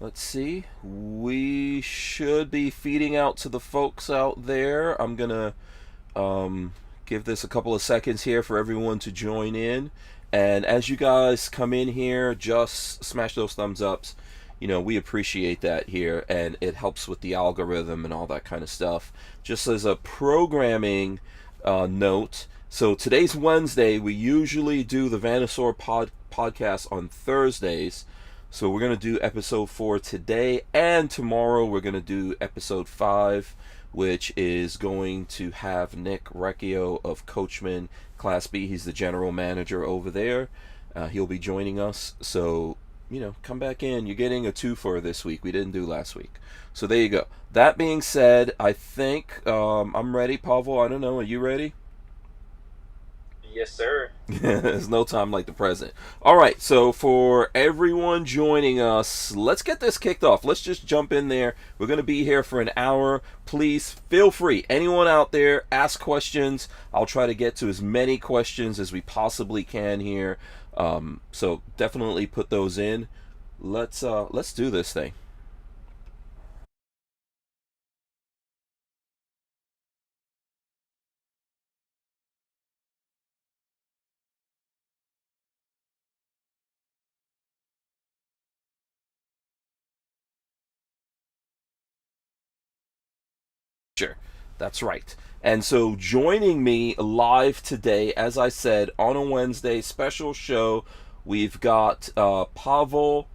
Let's see. We should be feeding out to the folks out there. I'm gonna um, give this a couple of seconds here for everyone to join in. And as you guys come in here, just smash those thumbs ups. You know, we appreciate that here, and it helps with the algorithm and all that kind of stuff. Just as a programming uh, note, so today's Wednesday. We usually do the Vanasaur pod podcast on Thursdays. So we're going to do episode four today, and tomorrow we're going to do episode five, which is going to have Nick Recchio of Coachmen Class B. He's the general manager over there. Uh, he'll be joining us. So, you know, come back in. You're getting a two for this week. We didn't do last week. So there you go. That being said, I think um, I'm ready, Pavel. I don't know. Are you ready? Yes, sir. There's no time like the present. All right, so for everyone joining us, let's get this kicked off. Let's just jump in there. We're going to be here for an hour. Please feel free. Anyone out there, ask questions. I'll try to get to as many questions as we possibly can here. Um, so definitely put those in. Let's uh, let's do this thing. That's right. And so joining me live today, as I said, on a Wednesday special show, we've got uh, Pavel.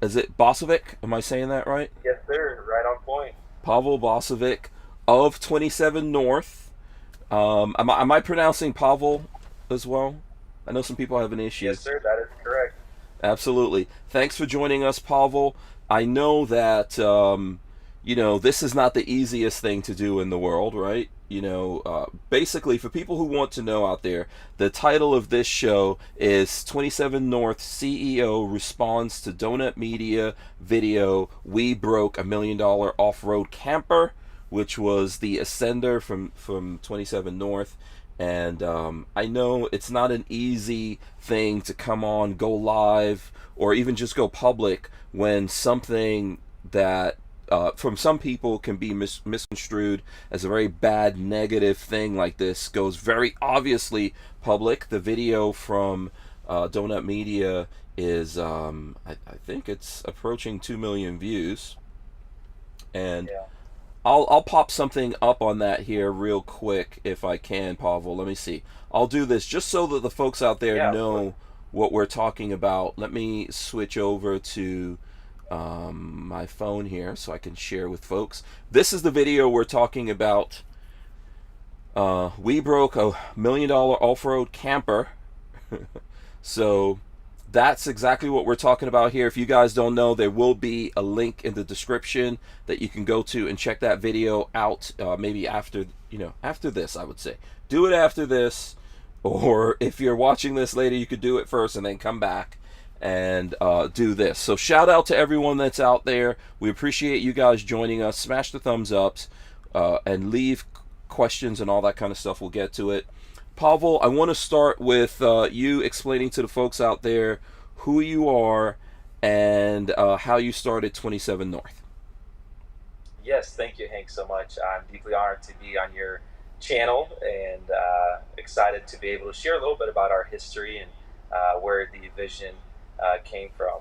Is it Bosovik? Am I saying that right? Yes, sir. Right on point. Pavel Bosovik of 27 North. Um, am, I, am I pronouncing Pavel as well? I know some people have an issue. Yes, sir. That is correct. Absolutely. Thanks for joining us, Pavel. I know that. Um, you know, this is not the easiest thing to do in the world, right? You know, uh, basically, for people who want to know out there, the title of this show is 27 North CEO responds to Donut Media video We Broke a Million Dollar Off Road Camper, which was the Ascender from, from 27 North. And um, I know it's not an easy thing to come on, go live, or even just go public when something that uh, from some people can be mis- misconstrued as a very bad negative thing like this goes very obviously public the video from uh, donut media is um, I, I, think it's approaching 2 million views and yeah. I'll, I'll pop something up on that here real quick if I can, Pavel. Let me see. I'll do this just so that the folks out there yeah, know what we're talking about. Let me switch over to um, my phone here so I can share with folks. This is the video we're talking about. Uh, we broke a million dollar off-road camper. so that's exactly what we're talking about here. If you guys don't know, there will be a link in the description that you can go to and check that video out. Uh, maybe after you know after this, I would say do it after this, or if you're watching this later, you could do it first and then come back and uh, do this. So shout out to everyone that's out there. We appreciate you guys joining us. Smash the thumbs ups uh, and leave questions and all that kind of stuff. We'll get to it. Pavel, I want to start with uh, you explaining to the folks out there who you are and uh, how you started 27 North. Yes, thank you, Hank, so much. I'm deeply honored to be on your channel and uh, excited to be able to share a little bit about our history and uh, where the vision uh, came from.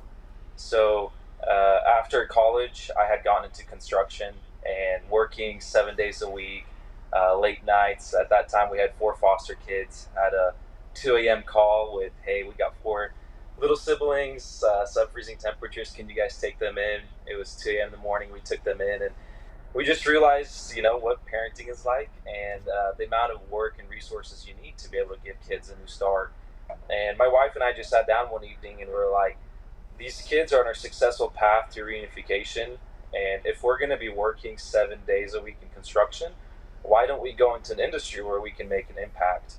So uh, after college, I had gotten into construction and working seven days a week, uh, late nights. At that time, we had four foster kids. Had a 2 a.m. call with, "Hey, we got four little siblings, uh, sub-freezing temperatures. Can you guys take them in?" It was 2 a.m. in the morning. We took them in, and we just realized, you know, what parenting is like and uh, the amount of work and resources you need to be able to give kids a new start. And my wife and I just sat down one evening and we are like, these kids are on a successful path to reunification. And if we're going to be working seven days a week in construction, why don't we go into an industry where we can make an impact?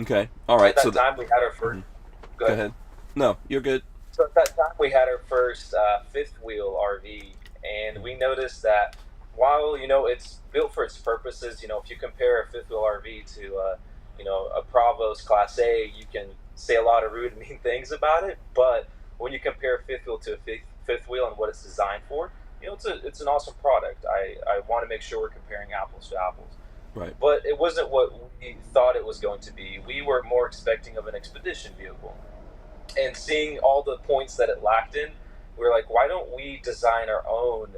Okay. All right. At that so time, we had our 1st mm-hmm. go, go, ahead. No, you're good. So at that time, we had our first uh, fifth wheel RV, and we noticed that while you know it's built for its purposes, you know, if you compare a fifth wheel RV to uh, you know, a Prevost Class A, you can say a lot of rude and mean things about it. But when you compare fifth wheel to a fifth, fifth wheel and what it's designed for, you know, it's a it's an awesome product. I, I want to make sure we're comparing apples to apples. Right. But it wasn't what we thought it was going to be. We were more expecting of an expedition vehicle. And seeing all the points that it lacked in, we were like, why don't we design our own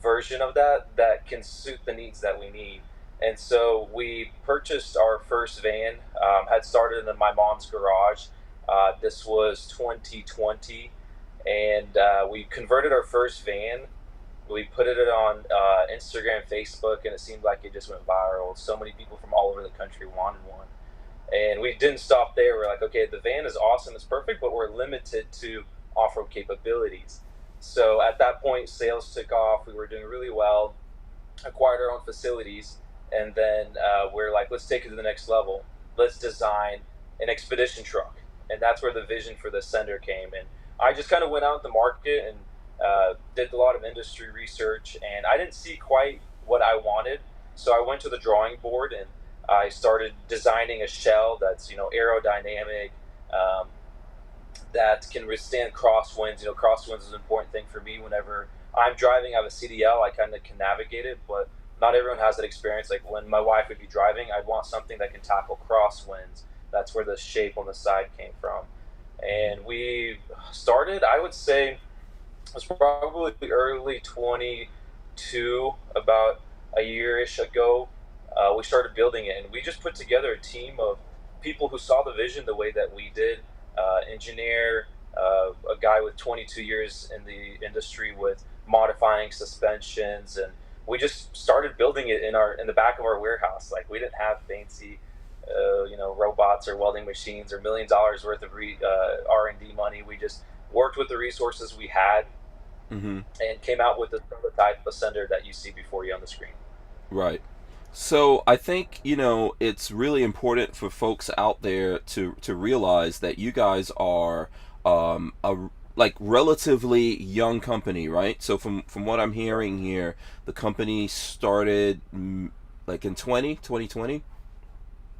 version of that that can suit the needs that we need? And so we purchased our first van, um, had started in my mom's garage. Uh, this was 2020. And uh, we converted our first van we put it on uh, Instagram, Facebook, and it seemed like it just went viral. So many people from all over the country wanted one. And we didn't stop there. We're like, okay, the van is awesome, it's perfect, but we're limited to off road capabilities. So at that point, sales took off. We were doing really well, acquired our own facilities, and then uh, we're like, let's take it to the next level. Let's design an expedition truck. And that's where the vision for the Ascender came. And I just kind of went out the market and uh, did a lot of industry research, and I didn't see quite what I wanted. So I went to the drawing board and I started designing a shell that's you know aerodynamic, um, that can withstand crosswinds. You know, crosswinds is an important thing for me. Whenever I'm driving, I have a CDL, I kind of can navigate it, but not everyone has that experience. Like when my wife would be driving, I'd want something that can tackle crosswinds. That's where the shape on the side came from. And we started, I would say, it was probably early 22, about a year-ish ago. Uh, we started building it, and we just put together a team of people who saw the vision the way that we did. Uh, engineer, uh, a guy with 22 years in the industry with modifying suspensions, and we just started building it in our in the back of our warehouse. Like we didn't have fancy, uh, you know, robots or welding machines or million dollars worth of uh, R and D money. We just worked with the resources we had mm-hmm. and came out with the prototype Ascender that you see before you on the screen. Right. So I think you know it's really important for folks out there to to realize that you guys are um, a like relatively young company, right? So from from what I'm hearing here, the company started mm, like in 20, 2020?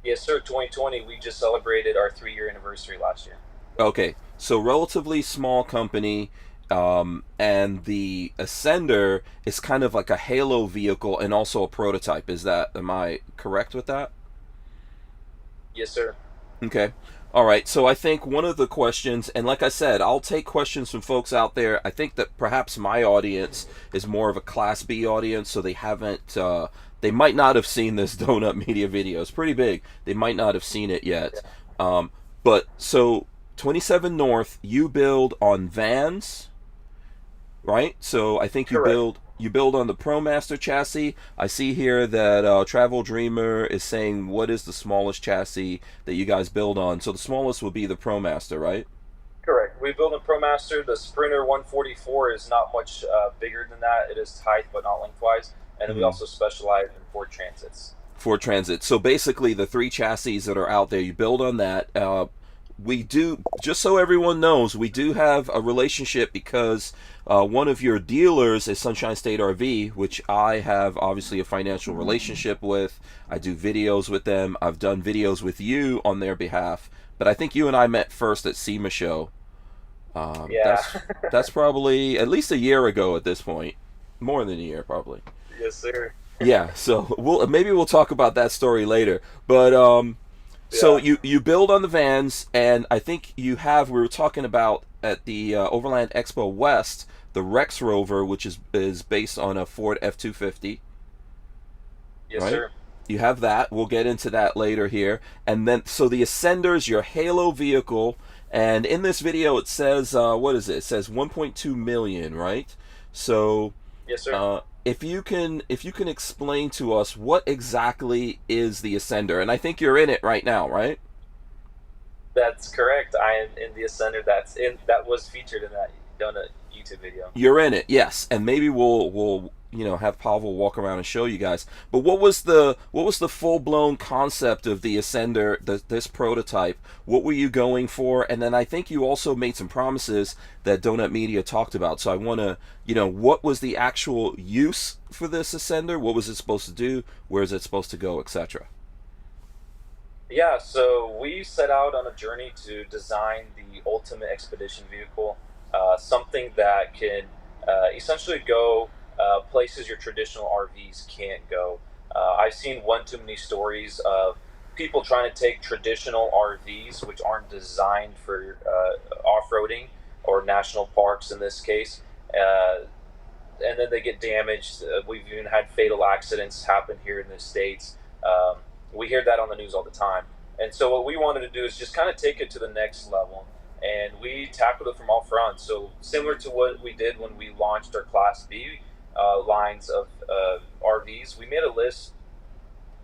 Yes, sir. 2020. We just celebrated our three year anniversary last year. Okay, so relatively small company. Um, and the Ascender is kind of like a Halo vehicle and also a prototype. Is that am I correct with that? Yes, sir. Okay. All right. So I think one of the questions, and like I said, I'll take questions from folks out there. I think that perhaps my audience is more of a Class B audience, so they haven't. Uh, they might not have seen this Donut Media video. It's pretty big. They might not have seen it yet. Um, but so 27 North, you build on vans right? So I think you Correct. build you build on the ProMaster chassis. I see here that uh, Travel Dreamer is saying what is the smallest chassis that you guys build on. So the smallest would be the ProMaster, right? Correct. We build a ProMaster. The Sprinter 144 is not much uh, bigger than that. It is height, but not lengthwise. And mm-hmm. we also specialize in Ford Transits. Ford Transit. So basically, the three chassis that are out there, you build on that. Uh, we do just so everyone knows we do have a relationship because uh, one of your dealers is sunshine state rv which i have obviously a financial relationship with. I do videos with them. I've done videos with you on their behalf. But i think you and i met first at sema show. Um, yeah. that's, that's probably at least a year ago at this point. More than a year probably. Yes sir. Yeah so we'll maybe we'll talk about that story later. But um so you you build on the vans, and I think you have. We were talking about at the uh, Overland Expo West the Rex Rover, which is is based on a Ford F two fifty. Yes, right? sir. You have that. We'll get into that later here, and then so the Ascenders, your Halo vehicle, and in this video it says uh, what is it? It says 1.2 million, right? So. Yes, sir. Uh, if you can if you can explain to us what exactly is the ascender and i think you're in it right now right that's correct i am in the ascender that's in that was featured in that donut youtube video you're in it yes and maybe we'll we'll you know have Pavel walk around and show you guys. But what was the what was the full blown concept of the Ascender, the, this prototype? What were you going for? And then I think you also made some promises that Donut Media talked about. So I want to you know what was the actual use for this Ascender? What was it supposed to do? Where is it supposed to go, etc. Yeah, so we set out on a journey to design the ultimate expedition vehicle, uh, something that can uh, essentially go uh, places your traditional RVs can't go. Uh, I've seen one too many stories of people trying to take traditional RVs, which aren't designed for uh, off roading or national parks in this case, uh, and then they get damaged. We've even had fatal accidents happen here in the states. Um, we hear that on the news all the time. And so what we wanted to do is just kind of take it to the next level. And we tackled it from all fronts. So similar to what we did when we launched our Class B uh, lines of uh, RVs, we made a list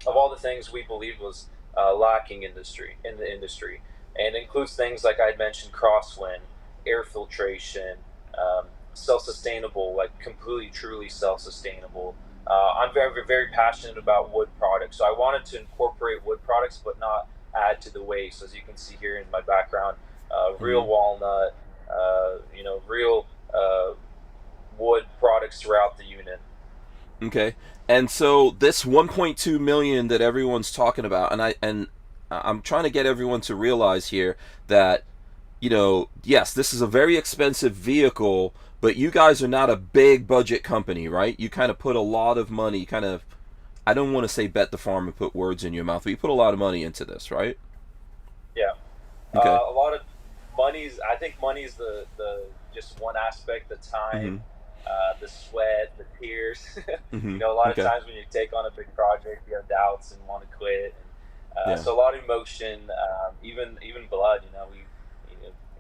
of all the things we believed was uh, lacking industry in the industry, and includes things like I had mentioned, crosswind, air filtration, um, self-sustainable, like completely, truly self-sustainable. Uh, I'm very, very passionate about wood products, so I wanted to incorporate wood products, but not add to the waste. As you can see here in my background, uh, real mm-hmm. walnut, uh, you know, real uh, wood products throughout the unit. Okay, and so this 1.2 million that everyone's talking about, and I and I'm trying to get everyone to realize here that you know, yes, this is a very expensive vehicle, but you guys are not a big budget company, right? You kind of put a lot of money, kind of, I don't want to say bet the farm and put words in your mouth, but you put a lot of money into this, right? Yeah. Okay. Uh, a lot of money's, I think money's the, the, just one aspect, the time, mm-hmm. uh, the sweat, the tears. mm-hmm. You know, a lot okay. of times when you take on a big project, you have doubts and want to quit. And, uh, yeah. So a lot of emotion, um, even, even blood, you know, we,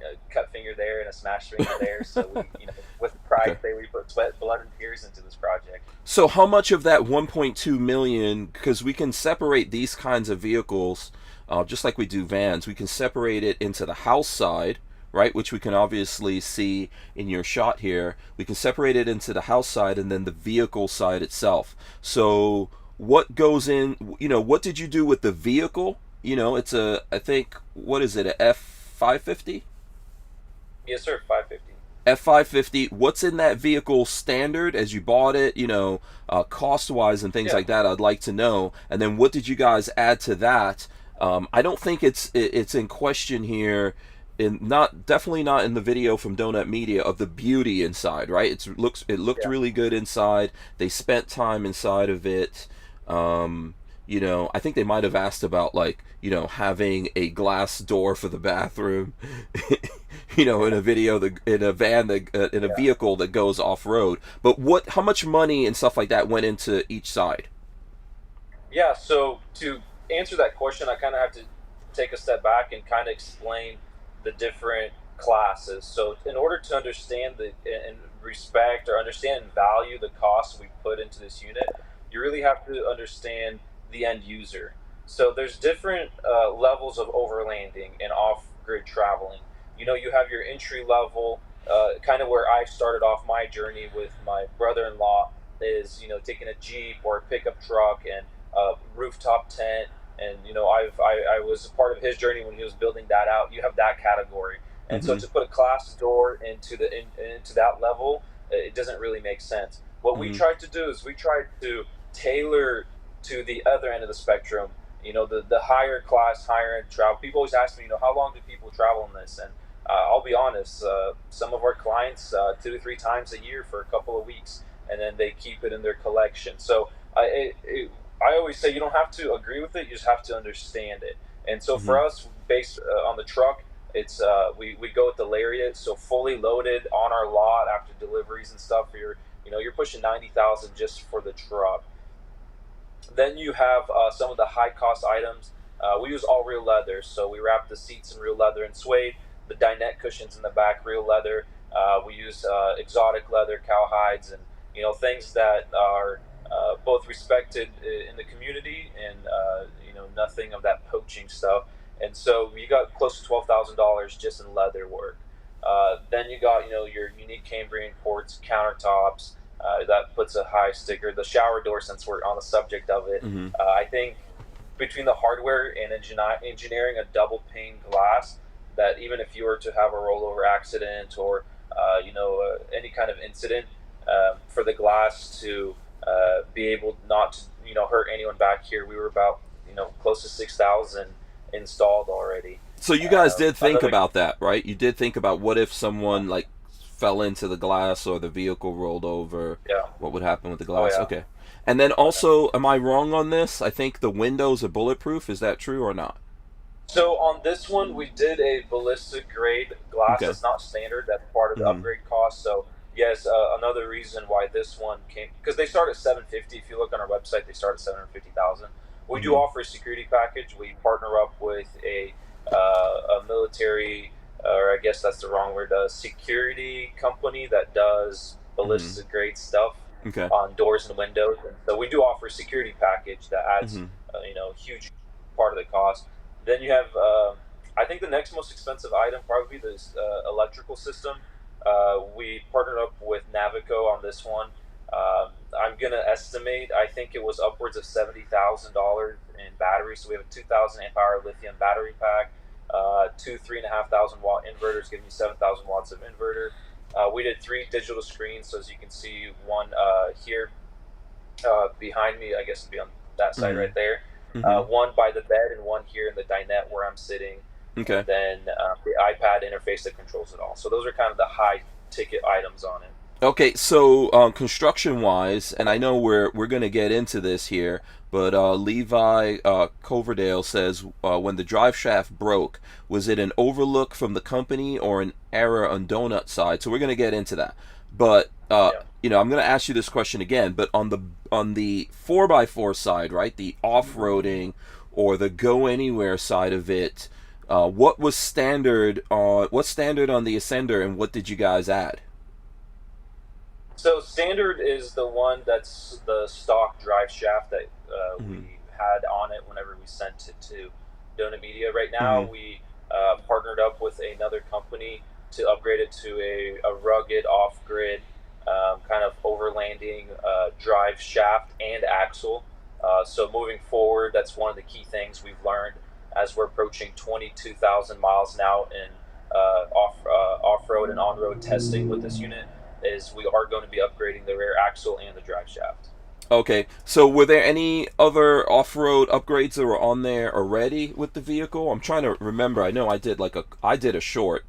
a cut finger there and a smashed finger there. So we, you know, with pride, okay. say we put sweat, blood, and tears into this project. So how much of that 1.2 million? Because we can separate these kinds of vehicles, uh, just like we do vans. We can separate it into the house side, right, which we can obviously see in your shot here. We can separate it into the house side and then the vehicle side itself. So what goes in? You know, what did you do with the vehicle? You know, it's a I think what is it a F 550? Yes, sir. 550. F550, what's in that vehicle standard as you bought it, you know, uh, cost wise and things yeah. like that? I'd like to know. And then what did you guys add to that? Um, I don't think it's it's in question here, in not definitely not in the video from Donut Media of the beauty inside, right? It's looks it looked yeah. really good inside. They spent time inside of it. Um, you know, I think they might have asked about like, you know, having a glass door for the bathroom. you know, in a video that in a van that uh, in a yeah. vehicle that goes off road. But what, how much money and stuff like that went into each side? Yeah. So to answer that question, I kind of have to take a step back and kind of explain the different classes. So in order to understand the and respect or understand and value the costs we put into this unit, you really have to understand the end user. So there's different uh, levels of overlanding and off-grid traveling you know, you have your entry level, uh, kind of where I started off my journey with my brother-in-law is, you know, taking a Jeep or a pickup truck and a rooftop tent. And, you know, I've, I, I was a part of his journey when he was building that out. You have that category. And mm-hmm. so to put a class door into the in, into that level, it doesn't really make sense. What mm-hmm. we tried to do is we tried to tailor to the other end of the spectrum. You know, the the higher class, higher end travel. People always ask me, you know, how long do people travel in this? And uh, I'll be honest, uh, some of our clients uh, two to three times a year for a couple of weeks, and then they keep it in their collection. So I, it, it, I always say you don't have to agree with it; you just have to understand it. And so mm-hmm. for us, based uh, on the truck, it's uh, we, we go with the Lariat, so fully loaded on our lot after deliveries and stuff. You're you know you're pushing ninety thousand just for the truck. Then you have uh, some of the high cost items. we use all real leather, so we wrap the seats in real leather and suede the dinette cushions in the back, real leather. Uh, we use uh, exotic leather, cowhides, and you know things that are uh, both respected in the community and uh, you know nothing of that poaching stuff. And so you got close to twelve thousand dollars just in leather work. Uh, then you got you know your unique Cambrian quartz countertops. Uh, that puts a high sticker. The shower door, since we're on the subject of it, mm-hmm. I think between the hardware and engineering a double pane glass that even if you were to have a rollover accident or uh, you know uh, any kind of incident, um, for the glass to uh, be able not to you know hurt anyone back here, we were about you know close to six thousand installed already. So you guys Um, did think another- about that, right? You did think about what if someone like fell into the glass or the vehicle rolled over? Yeah. What would happen with the glass? yeah. Okay. And then also, am I wrong on this? I think the windows are bulletproof. Is that true or not? So on this one, we did a ballistic grade glass. Okay. That's not standard. That's part of the Mhm. upgrade cost. So yes, uh, another reason why this one came because they start at 750. If you look on our website, they start at 750,000. We do Mhm. offer a security package. We partner up with a uh, a military, or I guess that's the wrong word, a security company that does ballistic grade stuff Okay. on doors and windows. And so we do offer a security package that adds Mhm. uh, you know, huge part of the cost. Then you have, uh, I think the next most expensive item probably this uh, electrical system. Uh, we partnered up with Navico on this one. Um, I'm gonna estimate. I think it was upwards of seventy thousand dollars in batteries. So we have a two thousand amp hour lithium battery pack, uh, two three and a half thousand watt inverters, giving you seven thousand watts of inverter. Uh, we did three digital screens, so as you can see, one uh, here uh, behind me. I guess it'd be on that side Mhm. right there. Mhm. Uh, one by the bed and one here in the dinette where I'm sitting. okay. And then uh, the iPad interface that controls it all. So those are kind of the high ticket items on it. Okay, so um, construction wise, and I know we're we're gonna get into this here, but uh, Levi uh, Coverdale says uh, when the drive shaft broke, was it an overlook from the company or an error on Donut side? So we're gonna get into that. But uh, Yeah. you know, I'm gonna ask you this question again. But on the on the four x four side, right, the off roading or the go anywhere side of it, uh, what was standard on what's standard on the Ascender, and what did you guys add? So standard is the one that's the stock drive shaft that uh, Mhm. we had on it whenever we sent it to Donut Media. Right now, Mhm. we uh, partnered up with another company to upgrade it to a, a rugged off-grid um, kind of overlanding uh, drive shaft and axle. Uh, so moving forward, that's one of the key things we've learned as we're approaching 22,000 miles now in uh, off uh, off-road and on-road testing with this unit is we are going to be upgrading the rear axle and the drive shaft. Okay, so were there any other off-road upgrades that were on there already with the vehicle? I'm trying to remember. I know I did like a I did a short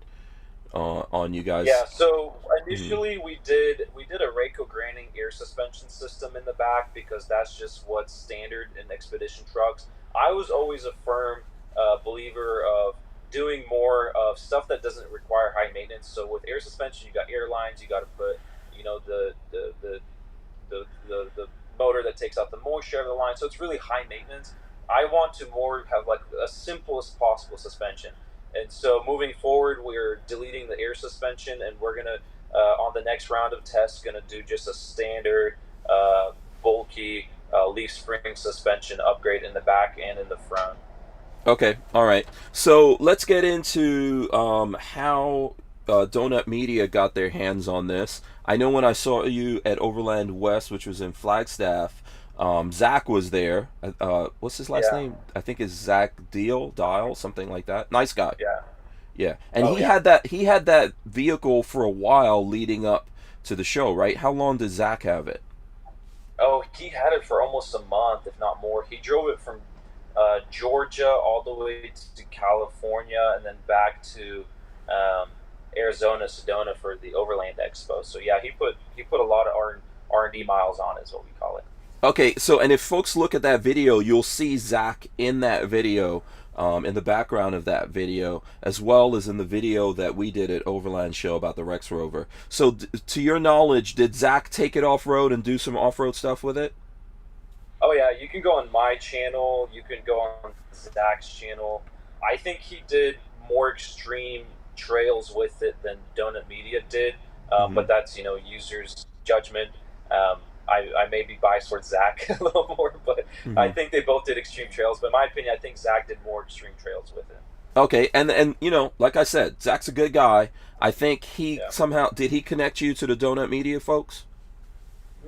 uh, on you guys. Yeah, so initially we did we did a Reyco Granning air suspension system in the back because that's just what's standard in expedition trucks. I was always a firm uh, believer of doing more of stuff that doesn't require high maintenance. So with air suspension, you got airlines, you got to put you know the the the the, the, the motor that takes out the moisture of the line. So it's really high maintenance. I want to more have like a simplest possible suspension. And so moving forward, we're deleting the air suspension, and we're gonna uh, on the next round of tests gonna do just a standard uh, bulky uh, leaf spring suspension upgrade in the back and in the front. Okay, all right. So let's get into um, how uh, Donut Media got their hands on this. I know when I saw you at Overland West, which was in Flagstaff, um, Zach was there. Uh, Uh, what's his last Yeah. name? I think it's Zach Deal, Dial, something like that. Nice guy. Yeah. Yeah, and Oh, he yeah. had that he had that vehicle for a while leading up to the show, right? How long did Zach have it? Oh, he had it for almost a month, if not more. He drove it from uh, Georgia all the way to California and then back to um, Arizona, Sedona for the Overland Expo. So yeah, he put he put a lot of R R and D miles on is what we call it. Okay, so and if folks look at that video, you'll see Zach in that video, um, in the background of that video, as well as in the video that we did at Overland Show about the Rex Rover. So, d- to your knowledge, did Zach take it off road and do some off road stuff with it? Oh yeah, you can go on my channel. You can go on Zach's channel. I think he did more extreme trails with it than Donut Media did, um, Mhm. but that's you know users' judgment. Um, I, I may be biased towards Zach a little more, but I think they both did extreme trails. But in my opinion, I think Zach did more extreme trails with it. Okay, and and you know, like I said, Zach's a good guy. I think he Yeah. somehow did he connect you to the Donut Media folks?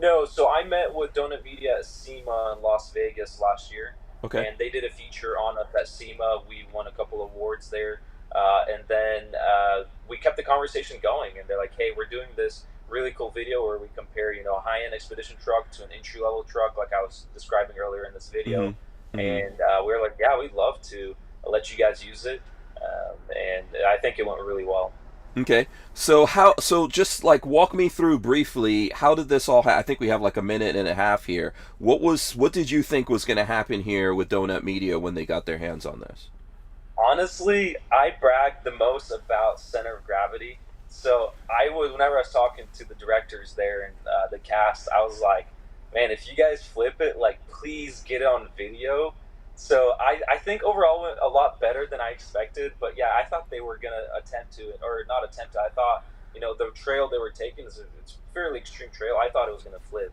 No, so I met with Donut Media at SEMA in Las Vegas last year. Okay. and they did a feature on us at SEMA. We won a couple awards there, uh, and then uh, we kept the conversation going. And they're like, "Hey, we're doing this really cool video where we compare, you know, a high-end expedition truck to an entry-level truck, like I was describing earlier in this video." Mhm. Mhm. And uh, we were like, "Yeah, we'd love to." let you guys use it. Um, and I think it went really well. Okay. So how so just like walk me through briefly how did this all ha- I think we have like a minute and a half here. What was what did you think was going to happen here with Donut Media when they got their hands on this? Honestly, I bragged the most about center of gravity. So I was whenever I was talking to the directors there and uh, the cast, I was like, "Man, if you guys flip it, like please get it on video so I, I think overall went a lot better than I expected. But yeah, I thought they were gonna attempt to or not attempt to. I thought you know the trail they were taking is a, it's a fairly extreme trail. I thought it was gonna flip.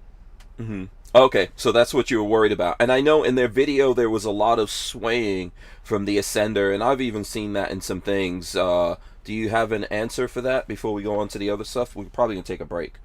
Mm-hmm. Okay, so that's what you were worried about. And I know in their video there was a lot of swaying from the ascender, and I've even seen that in some things. Uh, do you have an answer for that before we go on to the other stuff? We're probably gonna take a break.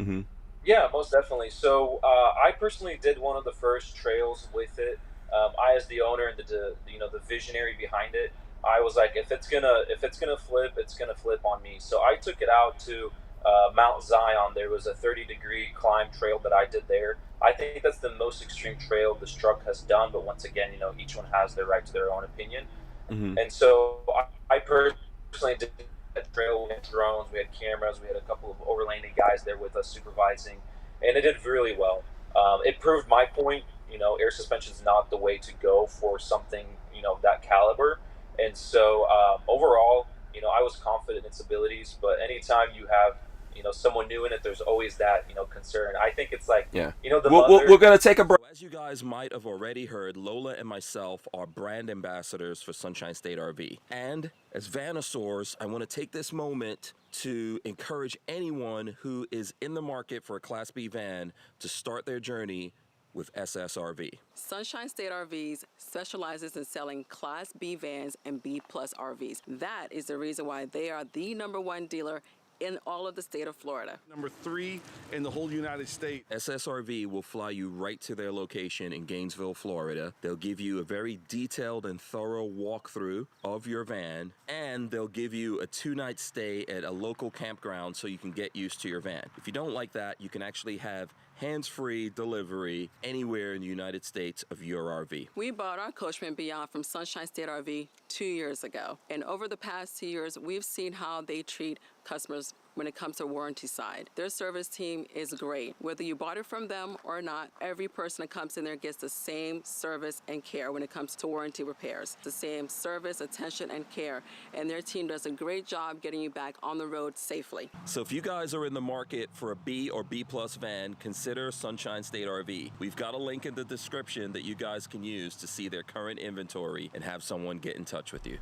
Mm-hmm. Yeah, most definitely. So uh, I personally did one of the first trails with it um, I as the owner and the, the you know the visionary behind it, I was like, if it's gonna if it's gonna flip, it's gonna flip on me. So I took it out to uh, Mount Zion. There was a 30 degree climb trail that I did there. I think that's the most extreme trail this truck has done. But once again, you know, each one has their right to their own opinion. Mm-hmm. And so I, I personally did that trail. We had drones, we had cameras, we had a couple of overlanding guys there with us supervising, and it did really well. Um, it proved my point you know, air suspension is not the way to go for something, you know, that caliber. And so um, overall, you know, I was confident in its abilities. But anytime you have, you know, someone new in it, there's always that, you know, concern. I think it's like, yeah, you know, the we'll, mother- we're going to take a break. As you guys might have already heard, Lola and myself are brand ambassadors for Sunshine State RV. And as Vanosaurs, I want to take this moment to encourage anyone who is in the market for a Class B van to start their journey with SSRV. Sunshine State RVs specializes in selling Class B vans and B plus RVs. That is the reason why they are the number one dealer in all of the state of Florida. Number three in the whole United States. SSRV will fly you right to their location in Gainesville, Florida. They'll give you a very detailed and thorough walkthrough of your van, and they'll give you a two night stay at a local campground so you can get used to your van. If you don't like that, you can actually have hands free delivery anywhere in the United States of your RV. We bought our Coachmen Beyond from Sunshine State RV two years ago. And over the past two years, we've seen how they treat customers when it comes to warranty side. Their service team is great. Whether you bought it from them or not, every person that comes in there gets the same service and care when it comes to warranty repairs. The same service, attention, and care. And their team does a great job getting you back on the road safely. So if you guys are in the market for a B or B plus van, consider Sunshine State RV. We've got a link in the description that you guys can use to see their current inventory and have someone get in touch with you.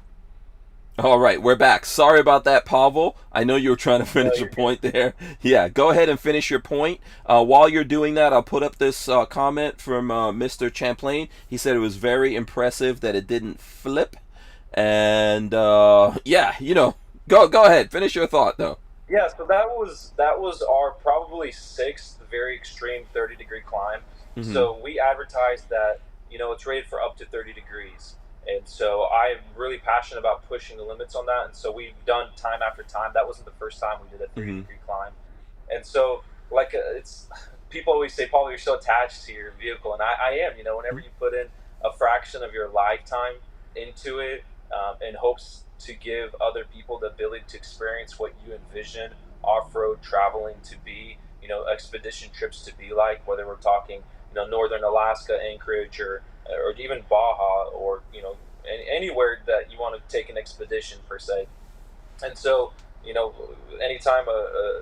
All right, we're back. Sorry about that, Pavel. I know you were trying to finish no, a point good. there. Yeah, go ahead and finish your point. Uh, while you're doing that, I'll put up this uh, comment from uh, Mr. Champlain. He said it was very impressive that it didn't flip, and uh, yeah, you know, go go ahead, finish your thought though. Yeah, so that was that was our probably sixth very extreme 30 degree climb. Mm-hmm. So we advertised that you know it's rated for up to 30 degrees and so I'm really passionate about pushing the limits on that. And so we've done time after time. That wasn't the first time we did a 30 mm-hmm. degree climb. And so, like, uh, it's people always say, Paul, you're so attached to your vehicle. And I, I am, you know, whenever you put in a fraction of your lifetime into it um, in hopes to give other people the ability to experience what you envision off road traveling to be, you know, expedition trips to be like, whether we're talking, you know, northern Alaska, Anchorage, or or even Baja or you know any, anywhere that you want to take an expedition per se. And so you know anytime a, uh, a, uh,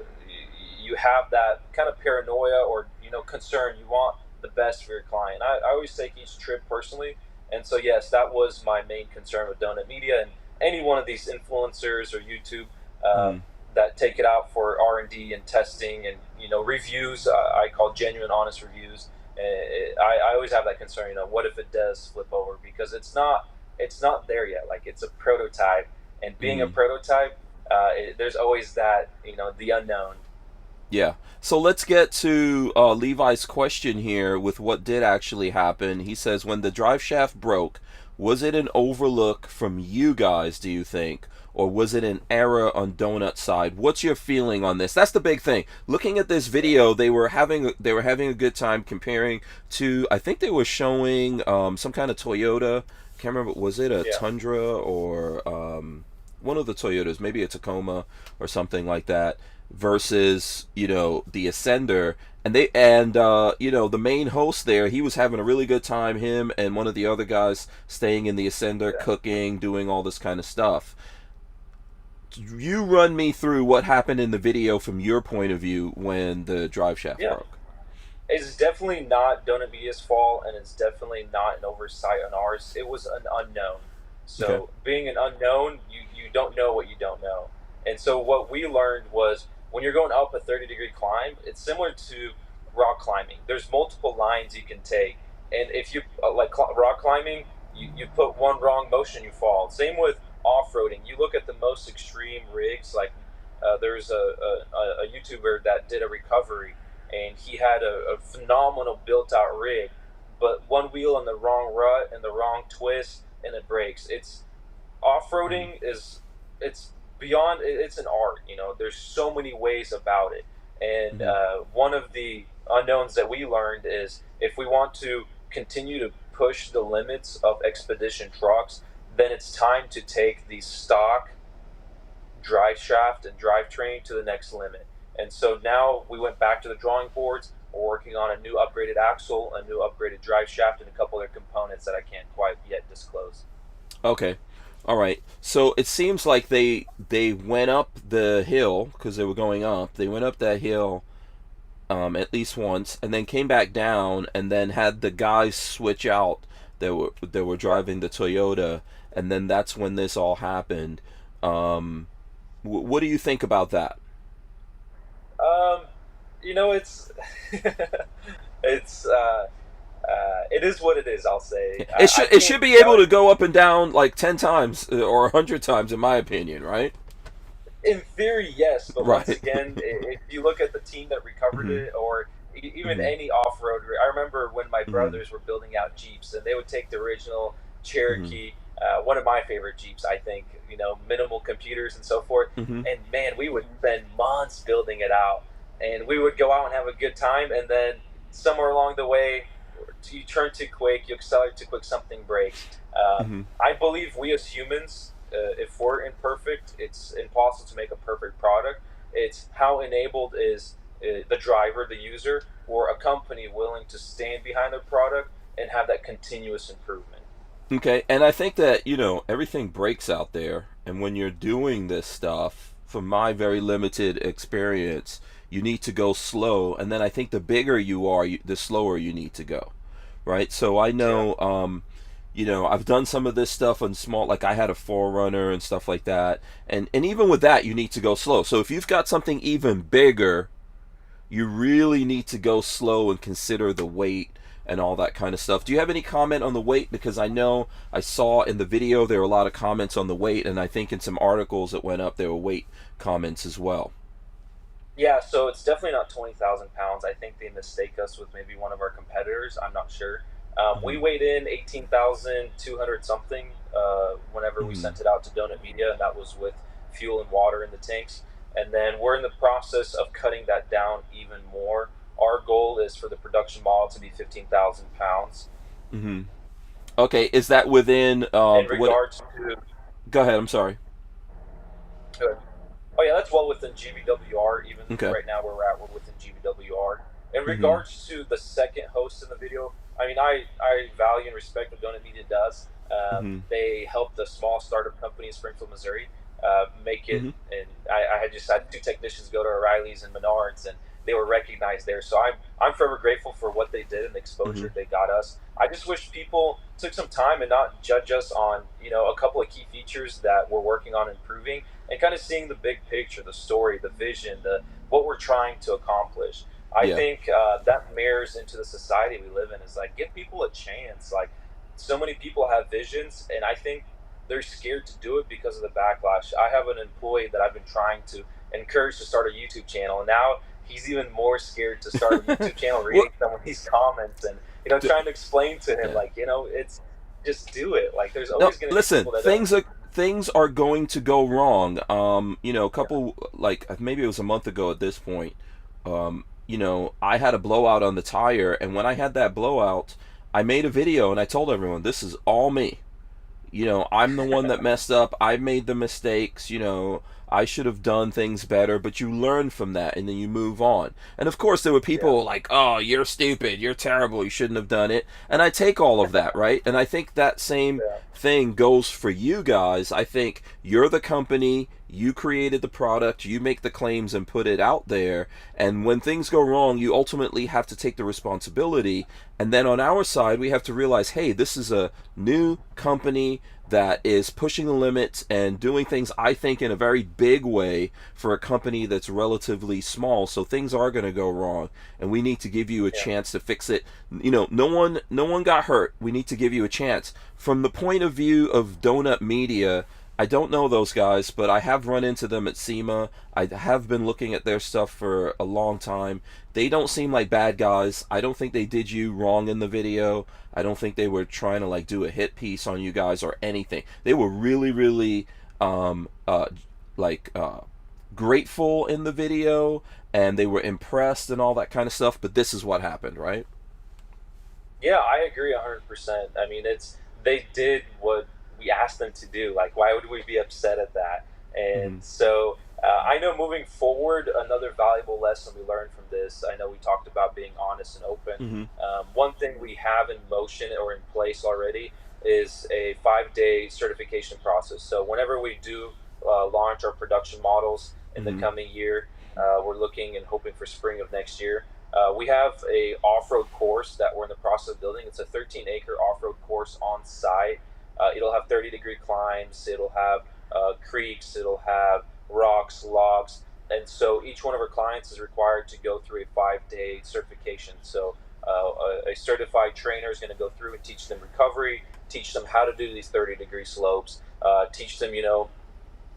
you have that kind of paranoia or you know concern, you want the best for your client. I, I always take each trip personally, and so yes, that was my main concern with Donut Media and any one of these influencers or YouTube. Uh, mm. That take it out for R and D and testing and you know reviews. Uh, I call genuine, honest reviews it, I, I always have that concern. You know, what if it does flip over? Because it's not it's not there yet. Like it's a prototype, and being mm-hmm. a prototype, uh, it, there's always that you know the unknown. Yeah. So let's get to uh, Levi's question here with what did actually happen. He says, when the drive shaft broke, was it an overlook from you guys, do you think? Or was it an error on Donut side? What's your feeling on this? That's the big thing. Looking at this video, they were having they were having a good time comparing to I think they were showing um, some kind of Toyota can't remember was it a Yeah. Tundra or um, one of the Toyotas, maybe a Tacoma or something like that, versus you know the Ascender, and they and uh, you know the main host there, he was having a really good time. Him and one of the other guys staying in the Ascender, Yeah. cooking, doing all this kind of stuff. You run me through what happened in the video from your point of view when the drive shaft Yeah. broke. It's definitely not Donut Media's fault, and it's definitely not an oversight on ours. It was an unknown. So, Okay. being an unknown, you, you don't know what you don't know. And so, what we learned was when you're going up a 30 degree climb, it's similar to rock climbing. There's multiple lines you can take. And if you, uh, like rock climbing, you, you put one wrong motion, you fall. Same with off roading. You look at the most extreme rigs, like uh, there's a, a, a YouTuber that did a recovery and he had a, a phenomenal built out rig, but one wheel in the wrong rut and the wrong twist and it breaks. It's off roading is it's beyond it's an art. You know, there's so many ways about it, and Mhm. uh, one of the unknowns that we learned is if we want to continue to push the limits of expedition trucks, then it's time to take the stock drive shaft and drivetrain to the next limit. And so now we went back to the drawing boards. We're working on a new upgraded axle, a new upgraded drive shaft, and a couple other components that I can't quite yet disclose. Okay. All right. So it seems like they they went up the hill because they were going up. They went up that hill um, at least once, and then came back down, and then had the guys switch out. That were that were driving the Toyota, and then that's when this all happened. Um, wh- what do you think about that? Um, you know, it's it's uh, uh, it is what it is. I'll say It should it should be able to go up and down like ten times uh, or a hundred times, in my opinion, right? In theory, yes, but once again, if you look at the team that recovered Mhm. it, or even Mhm. any off-road, I remember when my Mhm. brothers were building out Jeeps, and they would take the original Cherokee, Mm-hmm. Uh, one of my favorite Jeeps, I think. You know, minimal computers and so forth, hmm and man, we would spend months building it out, and we would go out and have a good time, and then somewhere along the way, you turn too quick, you accelerate too quick, something breaks. Uh, hmm I believe we as humans, uh, if we're imperfect, it's impossible to make a perfect product. It's how enabled is uh, the driver, the user, or a company willing to stand behind their product and have that continuous improvement. Okay, and I think that, you know, everything breaks out there, and when you're doing this stuff, from my very limited experience, you need to go slow, and then I think the bigger you are, you, the slower you need to go, right? So I know, um, you know, I've done some of this stuff on small, like I had a 4Runner and stuff like that, and and even with that, you need to go slow. So if you've got something even bigger, you really need to go slow and consider the weight and all that kind of stuff. Do you have any comment on the weight? Because I know I saw in the video there were a lot of comments on the weight, and I think in some articles that went up there were weight comments as well. Yeah, so it's definitely not 20,000 pounds. I think they mistake us with maybe one of our competitors. I'm not sure. Um, We weighed in 18,200 something uh, whenever we Mhm. sent it out to Donut Media, and that was with fuel and water in the tanks. And then we're in the process of cutting that down even more. Our goal is for the production model to be 15,000 pounds. hmm Okay, is that within? Um, in what, regards to go ahead. I'm sorry. Oh yeah, that's well within GVWR. Even Okay. right now where we're at, we're within GVWR. In Mhm. regards to the second host in the video, I mean, I, I value and respect what Donut Media does. Um, Mhm. They helped a small startup company in Springfield, Missouri, uh, make it. Mhm. And I, I had just had two technicians go to O'Reilly's and Menards, and they were recognized there. So I'm I'm forever grateful for what they did and the exposure Mhm. they got us. I just wish people took some time and not judge us on you know a couple of key features that we're working on improving and kind of seeing the big picture, the story, the vision, the what we're trying to accomplish. I Yeah. think uh, that mirrors into the society we live in. Is like give people a chance. Like so many people have visions, and I think they're scared to do it because of the backlash. I have an employee that I've been trying to encourage to start a YouTube channel, and now he's even more scared to start a YouTube channel reading some of these comments and you know trying to explain to him Yeah. like you know it's just do it. Like there's No, always going to be listen. Things are things are going to go wrong. Um, you know, a couple like maybe it was a month ago at this point. Um, you know, I had a blowout on the tire, and when I had that blowout, I made a video and I told everyone this is all me. you know, I'm the one that messed up. I made the mistakes. You know, I should have done things better. But you learn from that, and then you move on. And of course, there were people Yeah. like, "Oh, you're stupid. You're terrible. You shouldn't have done it." And I take all of that, right? And I think that same Yeah. thing goes for you guys. I think you're the company, you created the product, you make the claims and put it out there, and when things go wrong, you ultimately have to take the responsibility. And then on our side, we have to realize, hey, this is a new company that is pushing the limits and doing things I think in a very big way for a company that's relatively small. So things are going to go wrong and we need to give you a Yeah. chance to fix it. You know, no one no one got hurt. We need to give you a chance. From the point of view of Donut Media, I don't know those guys, but I have run into them at SEMA. I have been looking at their stuff for a long time. They don't seem like bad guys. I don't think they did you wrong in the video. I don't think they were trying to like do a hit piece on you guys or anything. They were really, really um, uh, like uh, grateful in the video, and they were impressed and all that kind of stuff. But this is what happened, right? Yeah, I agree 100%. I mean, it's they did what we asked them to do. Like, why would we be upset at that? And Mhm. so uh, I know moving forward, another valuable lesson we learned from this, I know we talked about being honest and open. Mm-hmm. Um, one thing we have in motion or in place already is a five day certification process. So, whenever we do uh, launch our production models in Mhm. the coming year, uh, we're looking and hoping for spring of next year. Uh, we have a off-road course that we're in the process of building. It's a 13 acre off-road course on site. Uh, it'll have 30 degree climbs. It'll have uh, creeks. It'll have rocks, logs, and so each one of our clients is required to go through a five-day certification. So uh, a, a certified trainer is going to go through and teach them recovery, teach them how to do these 30 degree slopes, uh, teach them, you know,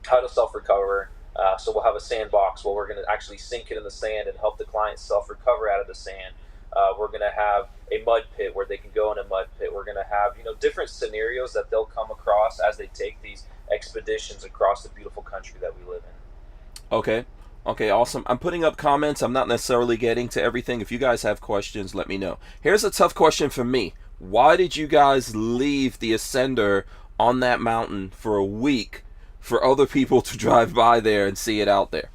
how to self recover. Uh, so we'll have a sandbox where we're going to actually sink it in the sand and help the client self recover out of the sand. Uh, we're going to have a mud pit where they can go in a mud pit. We're going to have you know different scenarios that they'll come across as they take these expeditions across the beautiful country that we live in. Okay. Okay, awesome. I'm putting up comments. I'm not necessarily getting to everything. If you guys have questions, let me know. Here's a tough question for me. Why did you guys leave the Ascender on that mountain for a week for other people to drive by there and see it out there?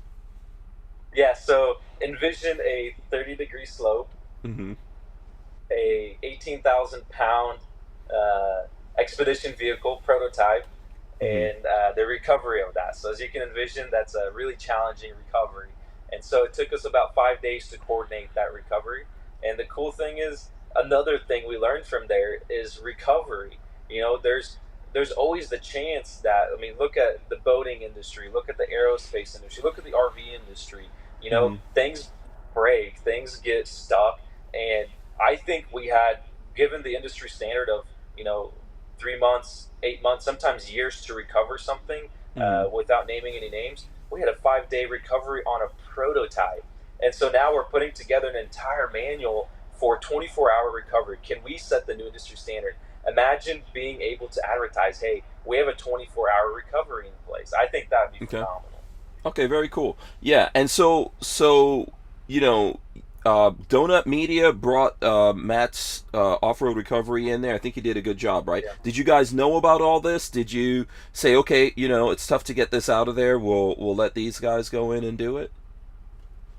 Yeah. So envision a 30 degree slope, Mm-hmm. a 18,000 pound uh, expedition vehicle prototype, Mhm. and uh, the recovery of that. So as you can envision, that's a really challenging recovery. And so it took us about five days to coordinate that recovery. And the cool thing is, another thing we learned from there is recovery. You know, there's there's always the chance that I mean, look at the boating industry, look at the aerospace industry, look at the RV industry. You know, Mhm. things break, things get stuck, and I think we had given the industry standard of you know three months, eight months, sometimes years to recover something uh, without naming any names. We had a five day recovery on a prototype. And so now we're putting together an entire manual for 24 hour recovery. Can we set the new industry standard? Imagine being able to advertise, hey, we have a 24 hour recovery in place. I think that would be Okay. phenomenal. Okay, very cool. Yeah, and so so you know, uh, Donut Media brought uh, Matt's uh, off-road recovery in there. I think he did a good job, right? Yeah. Did you guys know about all this? Did you say, okay, you know, it's tough to get this out of there. We'll we'll let these guys go in and do it.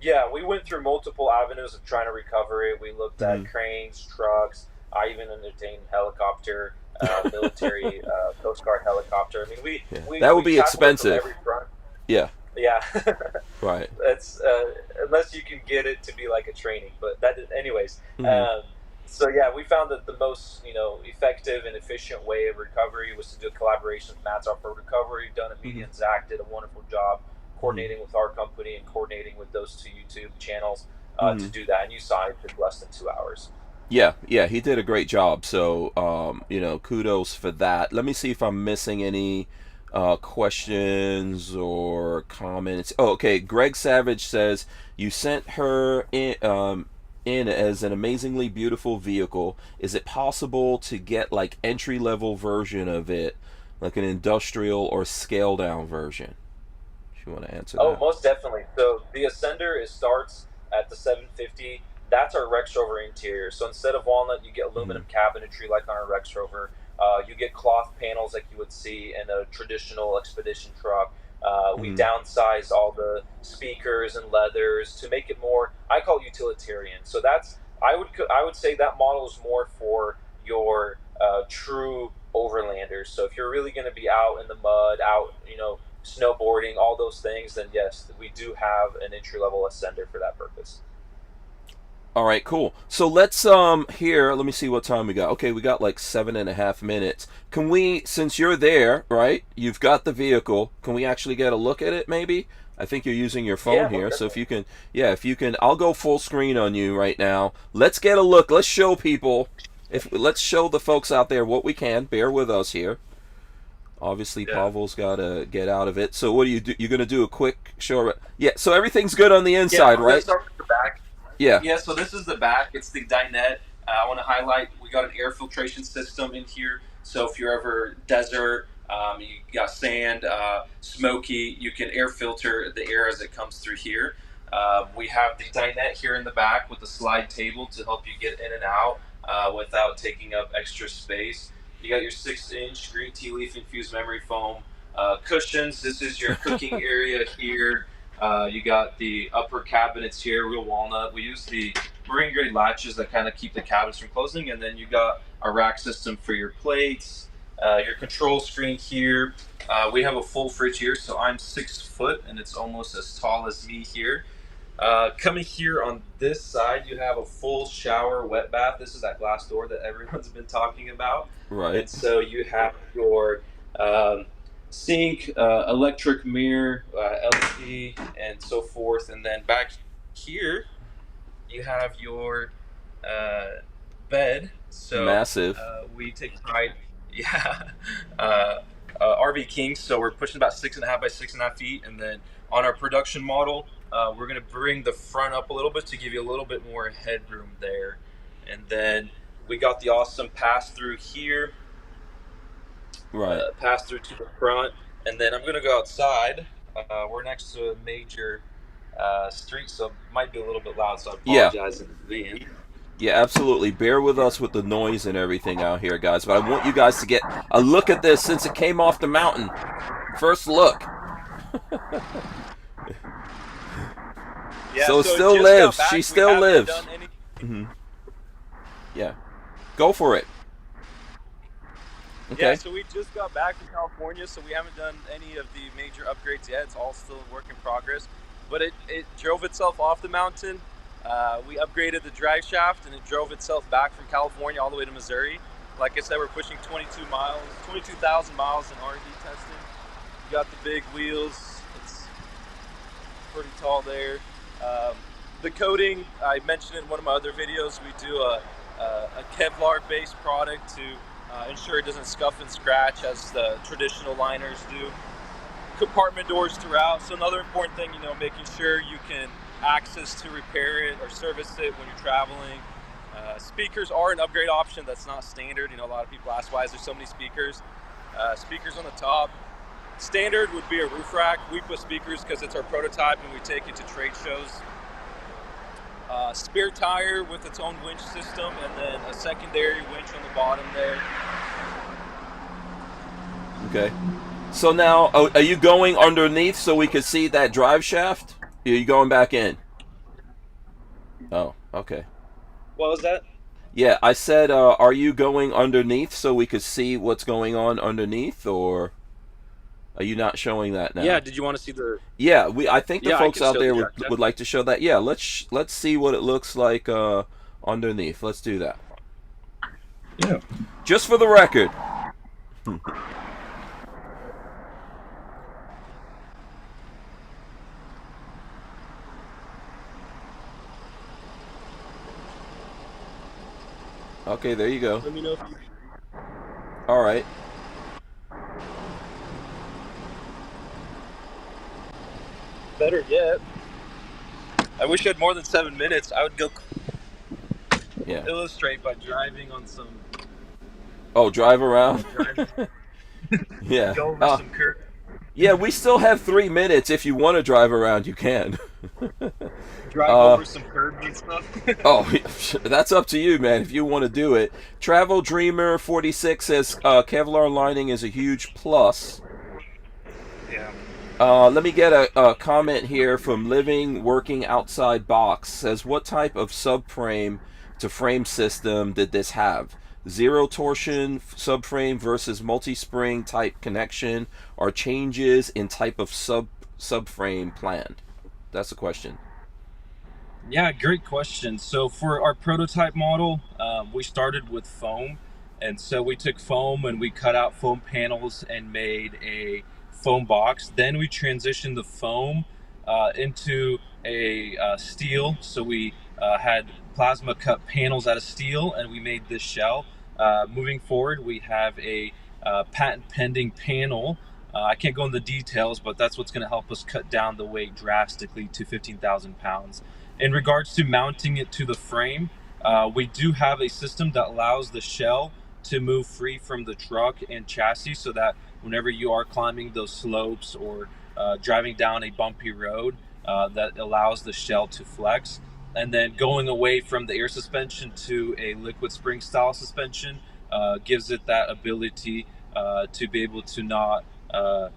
Yeah, we went through multiple avenues of trying to recover it. We looked at Mhm. cranes, trucks. I even entertained helicopter, uh, military, uh, Coast Guard helicopter. I mean, we, Yeah. we That would be tackled it from expensive. every front. Yeah. Yeah. Right. that's uh, unless you can get it to be like a training. But that, anyways. Mhm. Um, so yeah, we found that the most you know effective and efficient way of recovery was to do a collaboration with Matt's Off Road Recovery. Donut Media and Zach did a wonderful job coordinating with our company and coordinating with those two YouTube channels uh, to Mhm. do that. And you saw it took less than two hours. Yeah, yeah, he did a great job. So, um, you know, kudos for that. Let me see if I'm missing any uh, questions or comments. Oh, okay. Greg Savage says you sent her in, um, in as an amazingly beautiful vehicle. Is it possible to get like entry level version of it, like an industrial or scale down version? If you want to answer that. Oh, that. most definitely. So the Ascender is starts at the 750. That's our Rex Rover interior. So instead of walnut, you get aluminum cabinetry like on our Rex Rover. Uh, you get cloth panels like you would see in a traditional expedition truck. Uh, we Mhm. downsized all the speakers and leathers to make it more. I call it utilitarian. So that's I would I would say that model is more for your uh, true overlanders. So if you're really going to be out in the mud, out you know snowboarding, all those things, then yes, we do have an entry level ascender for that purpose. All right, cool. So let's um here. Let me see what time we got. Okay, we got like seven and a half minutes. Can we, since you're there, right? You've got the vehicle. Can we actually get a look at it? Maybe. I think you're using your phone Yeah, here. So if you can, yeah, if you can, I'll go full screen on you right now. Let's get a look. Let's show people. If let's show the folks out there what we can. Bear with us here. Obviously, Yeah. Pavel's got to get out of it. So what do you do? You're gonna do a quick show. Yeah. So everything's good on the inside, yeah, right? Let's start with the back. Yeah. Yeah, so this is the back. It's the dinette. Uh, I want to highlight we got an air filtration system in here. So if you're ever desert, um, you got sand, uh, smoky, you can air filter the air as it comes through here. Uh, we have the dinette here in the back with the slide table to help you get in and out uh, without taking up extra space. You got your six-inch green tea leaf infused memory foam uh, cushions. This is your cooking area here. Uh, you got the upper cabinets here, real walnut. We use the marine grade latches that kind of keep the cabinets from closing, and then you got a rack system for your plates, uh, your control screen here. Uh, we have a full fridge here, so I'm six foot, and it's almost as tall as me here. Uh, coming here on this side, you have a full shower wet bath. This is that glass door that everyone's been talking about. Right. And so you have your um, sink, uh, electric mirror, uh, LED, and so forth. And then back here, you have your uh, bed. So Massive. uh, we take pride, yeah, uh, uh, RV King. So we're pushing about six and a half by six and a half feet, and then on our production model, uh, we're gonna bring the front up a little bit to give you a little bit more headroom there, and then we got the awesome pass through here, right. uh, pass through to the front, and then I'm gonna go outside. Uh, we're next to a major uh, street, so it might be a little bit loud. So I Yeah. apologize in advance. Yeah, absolutely. Bear with us with the noise and everything out here, guys. But I want you guys to get a look at this since it came off the mountain. First look. Yeah, So it it still lives. back. She still lives. done any- hmm Yeah. Go for it. Okay. Yeah, so we just got back from California, so we haven't done any of the major upgrades yet. It's all still a work in progress. But it, it drove itself off the mountain. Uh, we upgraded the drive shaft, and it drove itself back from California all the way to Missouri. Like I said, we're pushing 22 miles, 22,000 miles in RV testing. We got the big wheels. It's pretty tall there. Um, the coating, I mentioned in one of my other videos, we do a, a, a Kevlar-based product to uh, ensure it doesn't scuff and scratch as the traditional liners do. Compartment doors throughout. So another important thing, you know, making sure you can access to repair it or service it when you're traveling. Uh, speakers are an upgrade option that's not standard. You know, a lot of people ask why is there so many speakers. Uh, speakers on the top. Standard would be a roof rack. We put speakers because it's our prototype and we take it to trade shows. Uh, spare tire with its own winch system, and then a secondary winch on the bottom there. Okay. So now, oh, are you going underneath so we could see that drive shaft? Are you going back in? Oh, okay. What was that? Yeah, I said, uh, are you going underneath so we could see what's going on underneath, or are you not showing that now? Yeah. Did you want to see the? Yeah, we. I think the Yeah, folks out there would, drive would like to show that. Yeah, let's let's see what it looks like uh, underneath. Let's do that. Yeah. Just for the record. okay, there you go. Let me know if you. All right. Better yet. I wish I had more than seven minutes. I would go Yeah. illustrate by driving on some. Oh, drive around. Driving, yeah. go over Oh, some curves. Yeah, we still have three minutes. If you want to drive around, you can. Drive Uh, over some curbs and stuff. Oh, that's up to you, man. If you want to do it. Travel Dreamer 46 says uh, Kevlar lining is a huge plus. Uh, let me get a, a comment here from Living Working Outside Box. Says, what type of subframe to frame system did this have? Zero torsion subframe versus multi-spring type connection, or changes in type of sub subframe planned? That's the question. Yeah, great question. So for our prototype model, um, we started with foam, and so we took foam and we cut out foam panels and made a foam box. Then we transitioned the foam uh, into a uh, steel. So we uh, had plasma cut panels out of steel, and we made this shell. Uh, moving forward, we have a uh, patent pending panel. I can't go into the details, but that's what's going to help us cut down the weight drastically to 15,000 pounds. In regards to mounting it to the frame, uh, we do have a system that allows the shell to move free from the truck and chassis so that whenever you are climbing those slopes or uh, driving down a bumpy road, uh, that allows the shell to flex. And then going away from the air suspension to a liquid spring style suspension uh, gives it that ability uh, to be able to not, uh,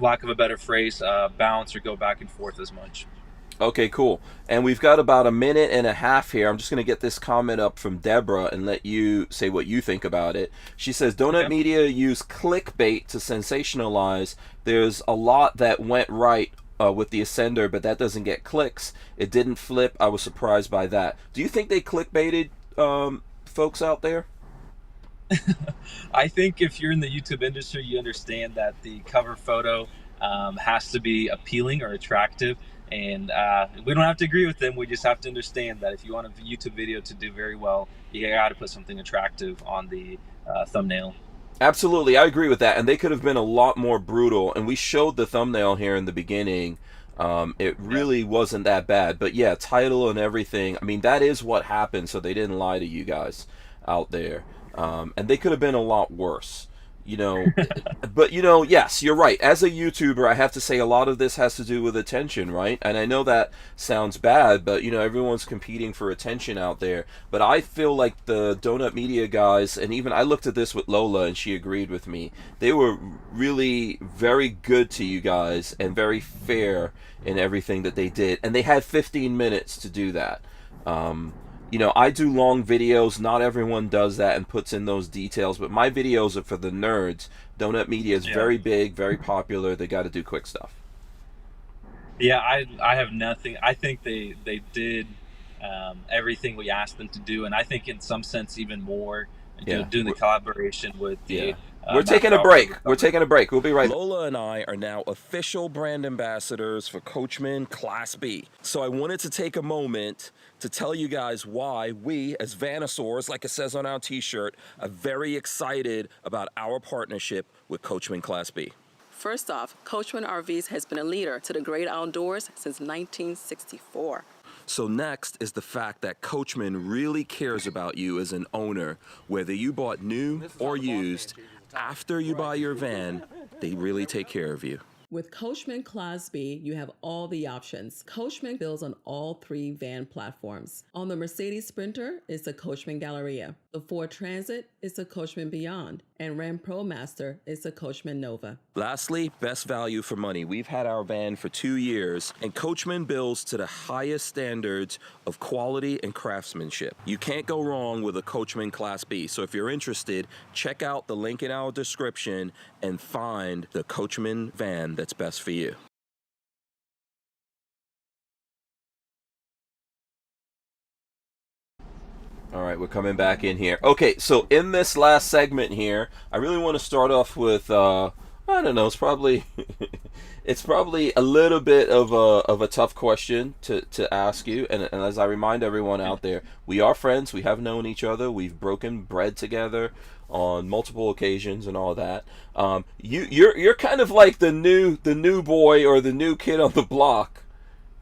lack of a better phrase, uh, bounce or go back and forth as much. Okay, cool. And we've got about a minute and a half here. I'm just going to get this comment up from Deborah and let you say what you think about it. She says Donut Okay. Media used clickbait to sensationalize. There's a lot that went right uh, with the Ascender, but that doesn't get clicks. It didn't flip. I was surprised by that. Do you think they clickbaited um, folks out there? I think if you're in the YouTube industry, you understand that the cover photo um, has to be appealing or attractive. And uh, we don't have to agree with them. We just have to understand that if you want a YouTube video to do very well, you got to put something attractive on the uh, thumbnail. Absolutely, I agree with that. And they could have been a lot more brutal. And we showed the thumbnail here in the beginning. Um, it really wasn't that bad. But yeah, title and everything. I mean, that is what happened. So they didn't lie to you guys out there. Um, and they could have been a lot worse. You know, but you know, yes, you're right. As a YouTuber, I have to say a lot of this has to do with attention, right? And I know that sounds bad, but you know, everyone's competing for attention out there. But I feel like the Donut Media guys, and even I looked at this with Lola, and she agreed with me. They were really very good to you guys and very fair in everything that they did, and they had 15 minutes to do that. Um, you know, I do long videos. Not everyone does that and puts in those details, but my videos are for the nerds. Donut Media is Yeah. very big, very popular. They got to do quick stuff. Yeah, I I have nothing. I think they they did um, everything we asked them to do, and I think in some sense even more. You know, Yeah. doing the collaboration with the. Yeah. uh, We're taking a break. with We're taking a break. We'll be right. Lola and I are now official brand ambassadors for Coachmen Class B. So I wanted to take a moment to tell you guys why we, as Vanasaurs, like it says on our T-shirt, are very excited about our partnership with Coachmen Class B. First off, Coachmen RVs has been a leader to the great outdoors since 1964. So next is the fact that Coachmen really cares about you as an owner, whether you bought new or used. After you buy your van, they really take care of you. With Coachmen Class B, you have all the options. Coachmen builds on all three van platforms. On the Mercedes Sprinter it's the Coachmen Galleria. The Ford Transit is the Coachmen Beyond. And Ram ProMaster is the Coachmen Nova. Lastly, best value for money. We've had our van for two years, and Coachmen builds to the highest standards of quality and craftsmanship. You can't go wrong with a Coachmen Class B. So if you're interested, check out the link in our description and find the Coachmen van that's best for you. All right, we're coming back in here. Okay, so in this last segment here, I really want to start off with uh I don't know, it's probably it's probably a little bit of a of a tough question to to ask you and, and as I remind everyone out there, we are friends, we have known each other, we've broken bread together on multiple occasions and all that. Um you you're you're kind of like the new the new boy or the new kid on the block.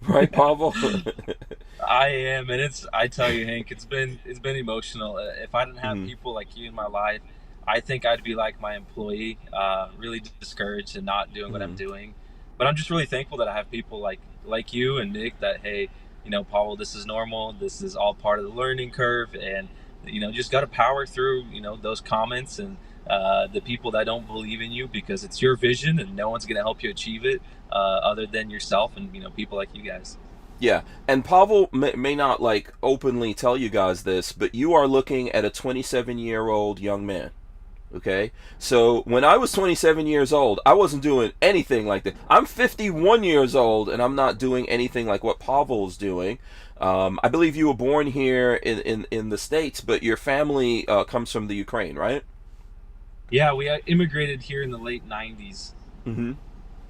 Right, Pavel? I am, and it's. I tell you, Hank, it's been it's been emotional. Uh, If I didn't have Mhm. people like you in my life, I think I'd be like my employee, uh, really discouraged and not doing what I'm Mhm. doing. But I'm just really thankful that I have people like like you and Nick that hey, you know, Paul, this is normal. This is all part of the learning curve, and you know, just got to power through you know those comments and uh, the people that don't believe in you because it's your vision and no one's going to help you achieve it uh, other than yourself and you know people like you guys. Yeah, and Pavel may, may not like openly tell you guys this, but you are looking at a 27 year old young man. Okay, so when I was 27 years old, I wasn't doing anything like that. I'm 51 years old, and I'm not doing anything like what Pavel's doing. Um, I believe you were born here in, in, in the States, but your family uh, comes from the Ukraine, right? Yeah, we uh, immigrated here in the late '90s. Mm-hmm.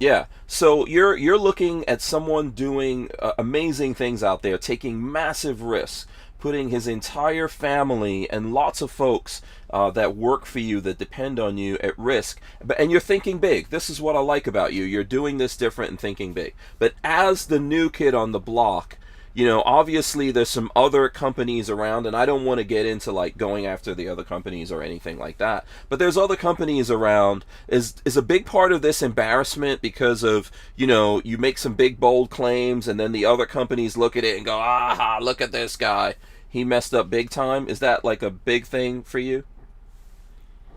Yeah. So you're you're looking at someone doing uh, amazing things out there, taking massive risks, putting his entire family and lots of folks uh, that work for you that depend on you at risk. But and you're thinking big. This is what I like about you. You're doing this different and thinking big. But as the new kid on the block, you know, obviously there's some other companies around, and I don't want to get into like going after the other companies or anything like that. But there's other companies around. Is is a big part of this embarrassment because of you know you make some big bold claims, and then the other companies look at it and go, aha, look at this guy, he messed up big time. Is that like a big thing for you?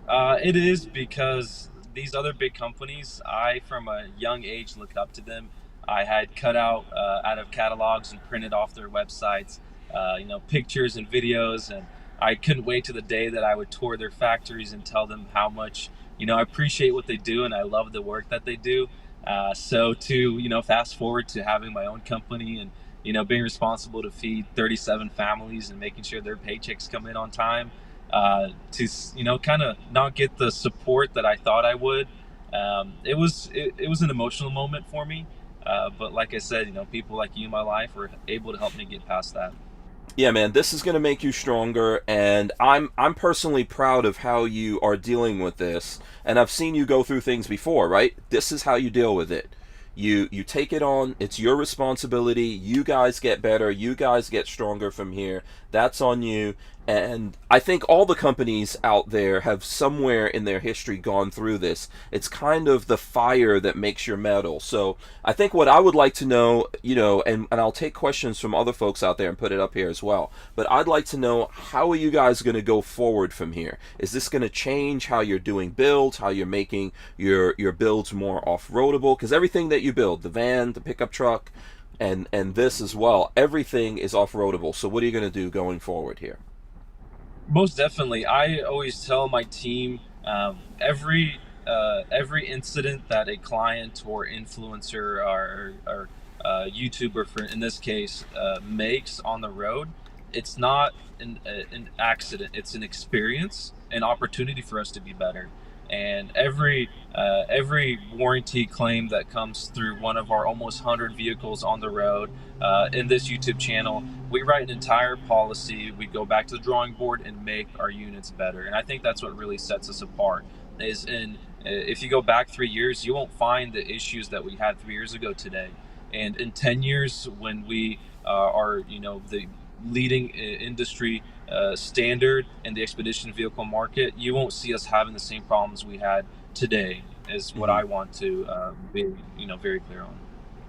Uh, it is because these other big companies, I from a young age looked up to them. I had cut out uh, out of catalogs and printed off their websites, uh, you know, pictures and videos, and I couldn't wait to the day that I would tour their factories and tell them how much you know I appreciate what they do and I love the work that they do. Uh, so to you know, fast forward to having my own company and you know being responsible to feed 37 families and making sure their paychecks come in on time uh, to you know kind of not get the support that I thought I would. Um, it was it, it was an emotional moment for me, uh, but like I said, you know, people like you in my life were able to help me get past that. Yeah, man, this is going to make you stronger and I'm I'm personally proud of how you are dealing with this. And I've seen you go through things before, right? This is how you deal with it. You you take it on, it's your responsibility. You guys get better, you guys get stronger from here. That's on you. And I think all the companies out there have somewhere in their history gone through this. It's kind of the fire that makes your metal. So I think what I would like to know, you know, and, and I'll take questions from other folks out there and put it up here as well. But I'd like to know how are you guys going to go forward from here? Is this going to change how you're doing builds, how you're making your your builds more off-roadable? Because everything that you build, the van, the pickup truck, and and this as well, everything is off-roadable. So what are you going to do going forward here? Most definitely, I always tell my team um, every uh, every incident that a client or influencer or, or uh, YouTuber, for in this case, uh, makes on the road, it's not an, an accident. It's an experience, an opportunity for us to be better. And every uh, every warranty claim that comes through one of our almost hundred vehicles on the road uh, in this YouTube channel, we write an entire policy. We go back to the drawing board and make our units better. And I think that's what really sets us apart. Is in if you go back three years, you won't find the issues that we had three years ago today. And in ten years, when we uh, are you know the leading uh, industry uh, standard in the expedition vehicle market, you won't see us having the same problems we had today. Is what Mhm. I want to uh, be you know very clear on.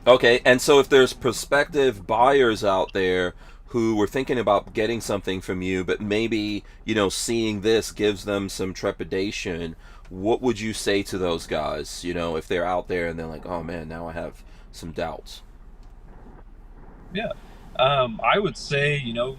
Okay, and so if there's prospective buyers out there who were thinking about getting something from you, but maybe, you know, seeing this gives them some trepidation, what would you say to those guys, you know, if they're out there and they're like, oh man, now I have some doubts? Yeah. Um, I would say, you know,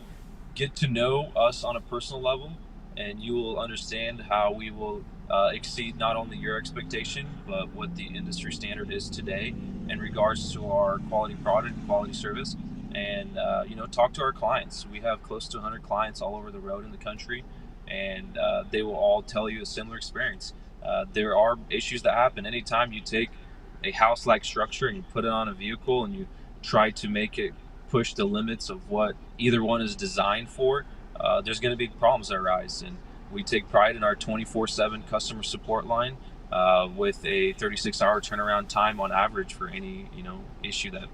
get to know us on a personal level, and you will understand how we will uh, exceed not only your expectation, but what the industry standard is today in regards to our quality product and quality service. And, uh, you know, talk to our clients. We have close to 100 clients all over the road in the country, and uh, they will all tell you a similar experience. Uh, there are issues that happen anytime you take a house like structure and you put it on a vehicle and you try to make it push the limits of what either one is designed for, uh, there's going to be problems that arise. And we take pride in our 24 7 customer support line uh, with a 36 hour turnaround time on average for any you know issue that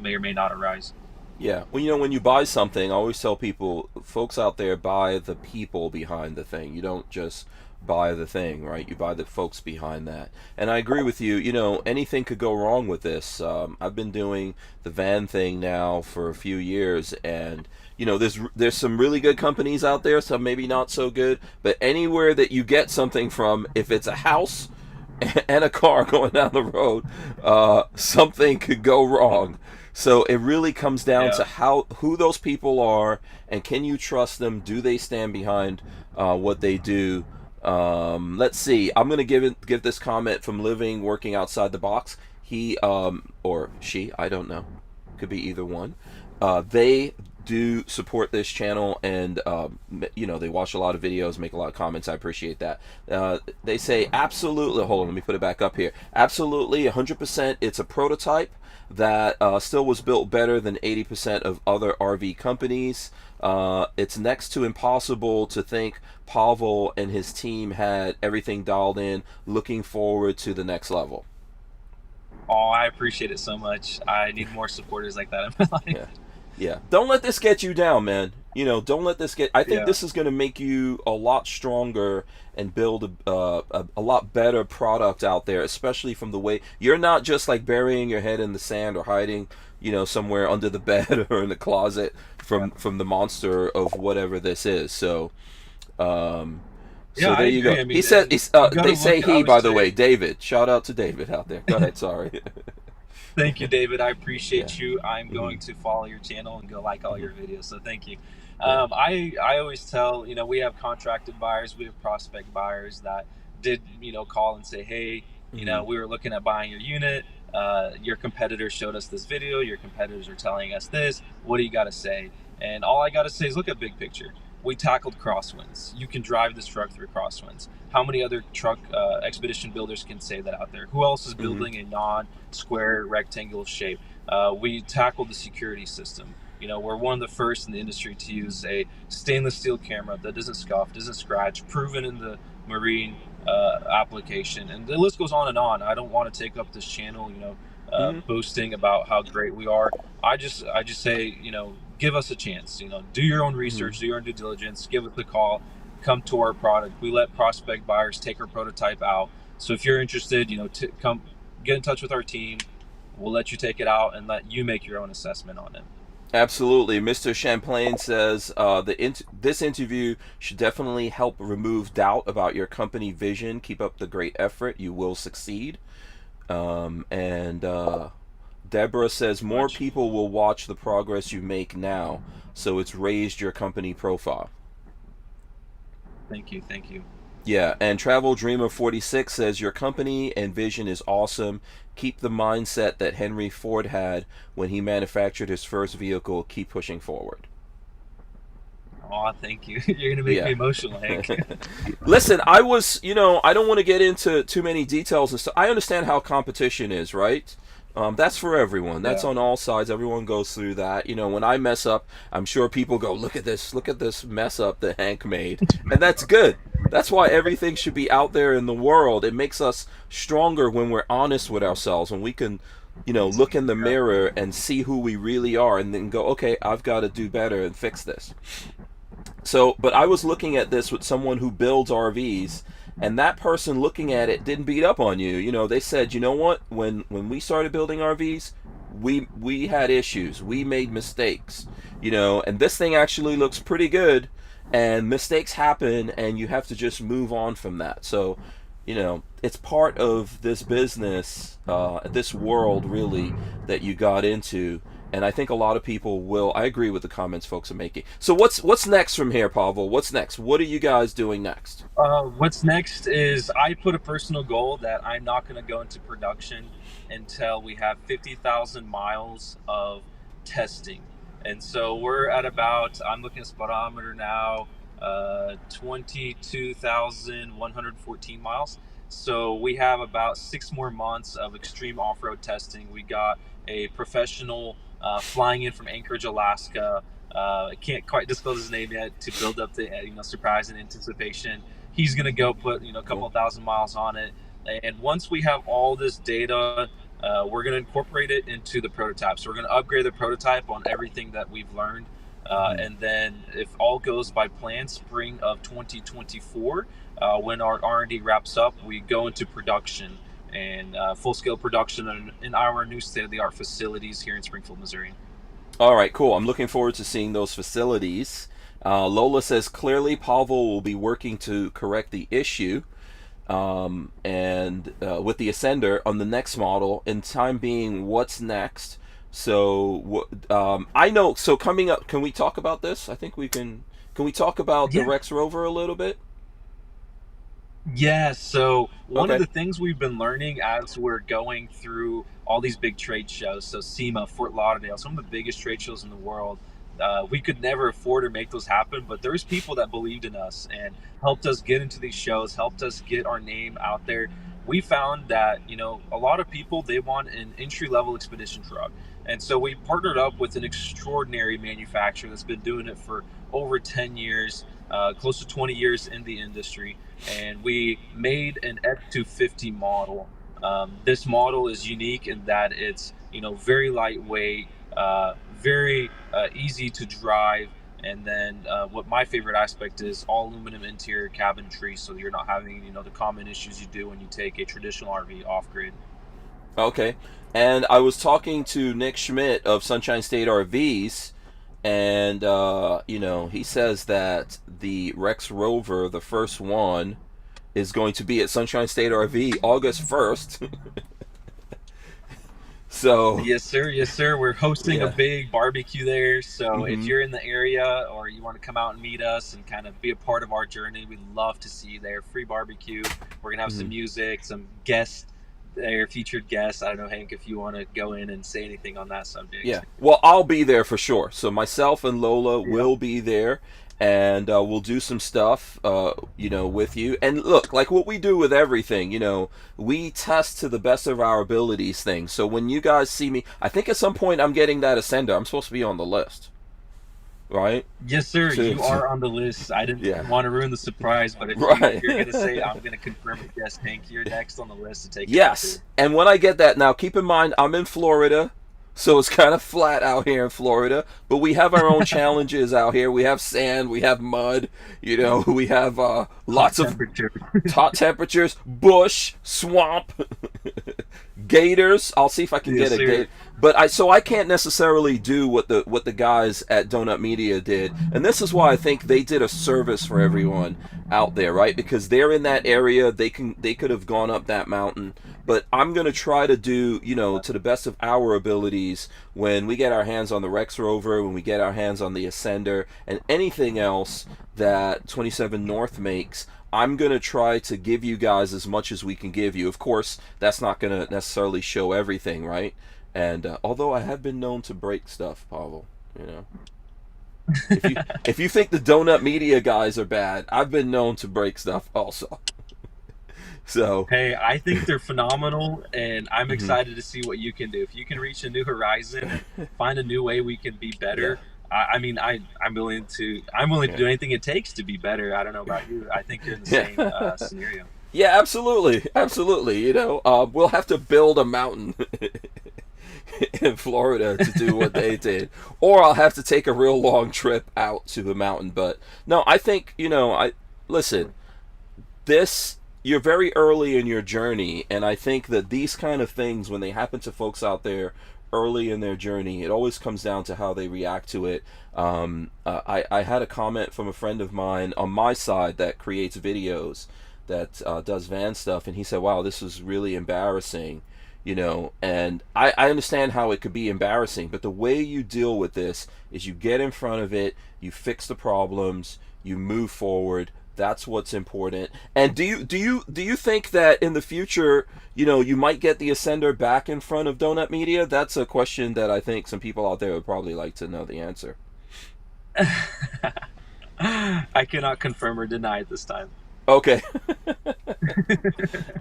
may or may not arise. Yeah. Well, you know, when you buy something, I always tell people, folks out there, buy the people behind the thing. You don't just buy the thing, right? You buy the folks behind that. And I agree with you. You know, anything could go wrong with this. Um, I've been doing the van thing now for a few years, and you know, there's there's some really good companies out there, some maybe not so good. But anywhere that you get something from, if it's a house and a car going down the road, uh, something could go wrong. So it really comes down Yeah. to how who those people are and can you trust them? Do they stand behind uh, what they do? Um, let's see. I'm gonna give it give this comment from living working outside the box. He um, or she, I don't know, could be either one. Uh, they do support this channel and um, you know they watch a lot of videos make a lot of comments i appreciate that uh, they say absolutely hold on let me put it back up here absolutely 100% it's a prototype that uh, still was built better than 80% of other rv companies uh, it's next to impossible to think pavel and his team had everything dialed in looking forward to the next level Oh, I appreciate it so much. I need more supporters like that in my life. Yeah. Yeah. Don't let this get you down, man. You know, don't let this get. I think Yeah. this is going to make you a lot stronger and build a, uh, a a lot better product out there, especially from the way you're not just like burying your head in the sand or hiding, you know, somewhere under the bed or in the closet from from the monster of whatever this is. So, um, so Yeah, I there you go. agree. I mean, he said, uh, they say he, by the way, David. Shout out to David out there. Go ahead. Sorry. Thank you, David. I appreciate Yeah. you. I'm Mhm. going to follow your channel and go like all your videos. So thank you. Um, I I always tell you know we have contracted buyers, we have prospect buyers that did you know call and say, hey, you know we were looking at buying your unit. Uh, your competitors showed us this video. Your competitors are telling us this. What do you got to say? And all I got to say is look at big picture. We tackled crosswinds. You can drive this truck through crosswinds. How many other truck uh, expedition builders can say that out there? Who else is Mhm. building a non-square rectangle shape? Uh, we tackled the security system. You know, we're one of the first in the industry to use a stainless steel camera that doesn't scuff, doesn't scratch, proven in the marine uh, application, and the list goes on and on. I don't want to take up this channel, you know, uh, Mhm. boasting about how great we are. I just, I just say, you know, give us a chance. You know, do your own research, do your own due diligence, give us a call, come to our product. We let prospect buyers take our prototype out. So if you're interested, you know, to come get in touch with our team. We'll let you take it out and let you make your own assessment on it. Absolutely. Mr. Champlain says uh, the int- this interview should definitely help remove doubt about your company vision. Keep up the great effort. You will succeed. Um, and uh, Deborah says more people will watch the progress you make now, so it's raised your company profile. Thank you. Thank you. Yeah, and Travel Dreamer 46 says your company and vision is awesome. Keep the mindset that Henry Ford had when he manufactured his first vehicle. Keep pushing forward. Oh, thank you. You're gonna make Yeah. me emotional, Hank. Listen, I was, you know, I don't want to get into too many details and stuff. I understand how competition is, right? Um, that's for everyone. That's Yeah. on all sides. Everyone goes through that. You know, when I mess up, I'm sure people go, "Look at this! Look at this mess up that Hank made," and that's good. That's why everything should be out there in the world. It makes us stronger when we're honest with ourselves, when we can, you know, look in the mirror and see who we really are, and then go, "Okay, I've got to do better and fix this." So, but I was looking at this with someone who builds RVs, and that person looking at it didn't beat up on you. You know, they said, you know what? When when we started building RVs, we we had issues. We made mistakes. You know, and this thing actually looks pretty good. And mistakes happen, and you have to just move on from that. So, you know, it's part of this business, uh, this world, really, that you got into. And I think a lot of people will. I agree with the comments folks are making. So what's what's next from here, Pavel? What's next? What are you guys doing next? Uh, what's next is I put a personal goal that I'm not going to go into production until we have 50,000 miles of testing. And so we're at about, I'm looking at speedometer now, uh, 22,114 miles. So we have about six more months of extreme off road testing. We got a professional uh, flying in from Anchorage, Alaska. Uh, I can't quite disclose his name yet to build up the uh, you know surprise and anticipation. He's gonna go put you know a couple thousand miles on it, and once we have all this data, uh, we're going to incorporate it into the prototype. So we're going to upgrade the prototype on everything that we've learned. Uh, and then, if all goes by plan, spring of 2024, uh, when our R&D wraps up, we go into production and uh, full-scale production in, in our new state-of-the-art facilities here in Springfield, Missouri. All right, cool. I'm looking forward to seeing those facilities. Uh, Lola says clearly Pavel will be working to correct the issue um, and uh, with the Ascender on the next model. In time being, what's next? So um, I know. So coming up, can we talk about this? I think we can. Can we talk about Yeah. the Rex Rover a little bit? Yeah, so one Okay. of the things we've been learning as we're going through all these big trade shows, so SEMA, Fort Lauderdale, some of the biggest trade shows in the world, uh, we could never afford or make those happen, but there's people that believed in us and helped us get into these shows, helped us get our name out there. We found that, you know, a lot of people, they want an entry level expedition truck. And so we partnered up with an extraordinary manufacturer that's been doing it for over 10 years, uh, close to 20 years in the industry and we made an F250 model. Um, this model is unique in that it's you know very lightweight, uh, very uh, easy to drive, and then uh, what my favorite aspect is all aluminum interior cabinetry, so you're not having you know the common issues you do when you take a traditional RV off grid. Okay. And I was talking to Nick Schmidt of Sunshine State RVs, and uh, you know he says that the Rex Rover, the first one, is going to be at Sunshine State RV August first. so Yes, sir. Yes, sir. We're hosting Yeah. a big barbecue there. So if Mhm. you're in the area or you want to come out and meet us and kind of be a part of our journey, we'd love to see you there. Free barbecue. We're gonna have Mhm. some music, some guests there, featured guests. I don't know, Hank, if you want to go in and say anything on that subject. yeah, well I'll be there for sure. So myself and Lola will be there. And uh, we'll do some stuff, uh, you know, with you. And look, like what we do with everything, you know, we test to the best of our abilities things. So when you guys see me, I think at some point I'm getting that Ascender. I'm supposed to be on the list, right? Yes, sir. So- you are on the list. I didn't Yeah. want to ruin the surprise, but if, Right. you, if you're gonna say, I'm gonna confirm it. Yes, Hank, you're next on the list to take. Yes. to. And when I get that, now keep in mind I'm in Florida, so it's kind of flat out here in Florida. But we have our own challenges out here. We have sand, we have mud, you know, we have uh, lots of temperature. hot temperatures, bush, swamp, gators. I'll see if I can Yes, get a sir. gator. But I so I can't necessarily do what the what the guys at Donut Media did. And this is why I think they did a service for everyone out there, right? Because they're in that area, they can they could have gone up that mountain. But I'm going to try to do, you know, to the best of our abilities when we get our hands on the Rex Rover, when we get our hands on the Ascender and anything else that 27 North makes. I'm going to try to give you guys as much as we can give you. Of course, that's not going to necessarily show everything, right? And uh, although I have been known to break stuff, Pavel, you know. if you if you think the donut media guys are bad, I've been known to break stuff also. so, Hey, I think they're phenomenal, and I'm Mhm. excited to see what you can do. If you can reach a new horizon, find a new way we can be better. I, I mean, I I'm willing to I'm willing to do anything it takes to be better. I don't know about you. I think you're in the Yeah. same uh, scenario. yeah, absolutely. Absolutely, you know, uh, we'll have to build a mountain in Florida to do what they did, or I'll have to take a real long trip out to the mountain. But no, I think you know. I listen. This you're very early in your journey, and I think that these kind of things, when they happen to folks out there early in their journey, it always comes down to how they react to it. Um, uh, I I had a comment from a friend of mine on my side that creates videos that uh, does van stuff, and he said, "Wow, this is really embarrassing." You know and I, I understand how it could be embarrassing but the way you deal with this is you get in front of it you fix the problems you move forward. That's what's important. And do you do you do you think that in the future you know you might get the ascender back in front of donut media? That's a question that i think some people out there would probably like to know the answer. I cannot confirm or deny it this time. Okay.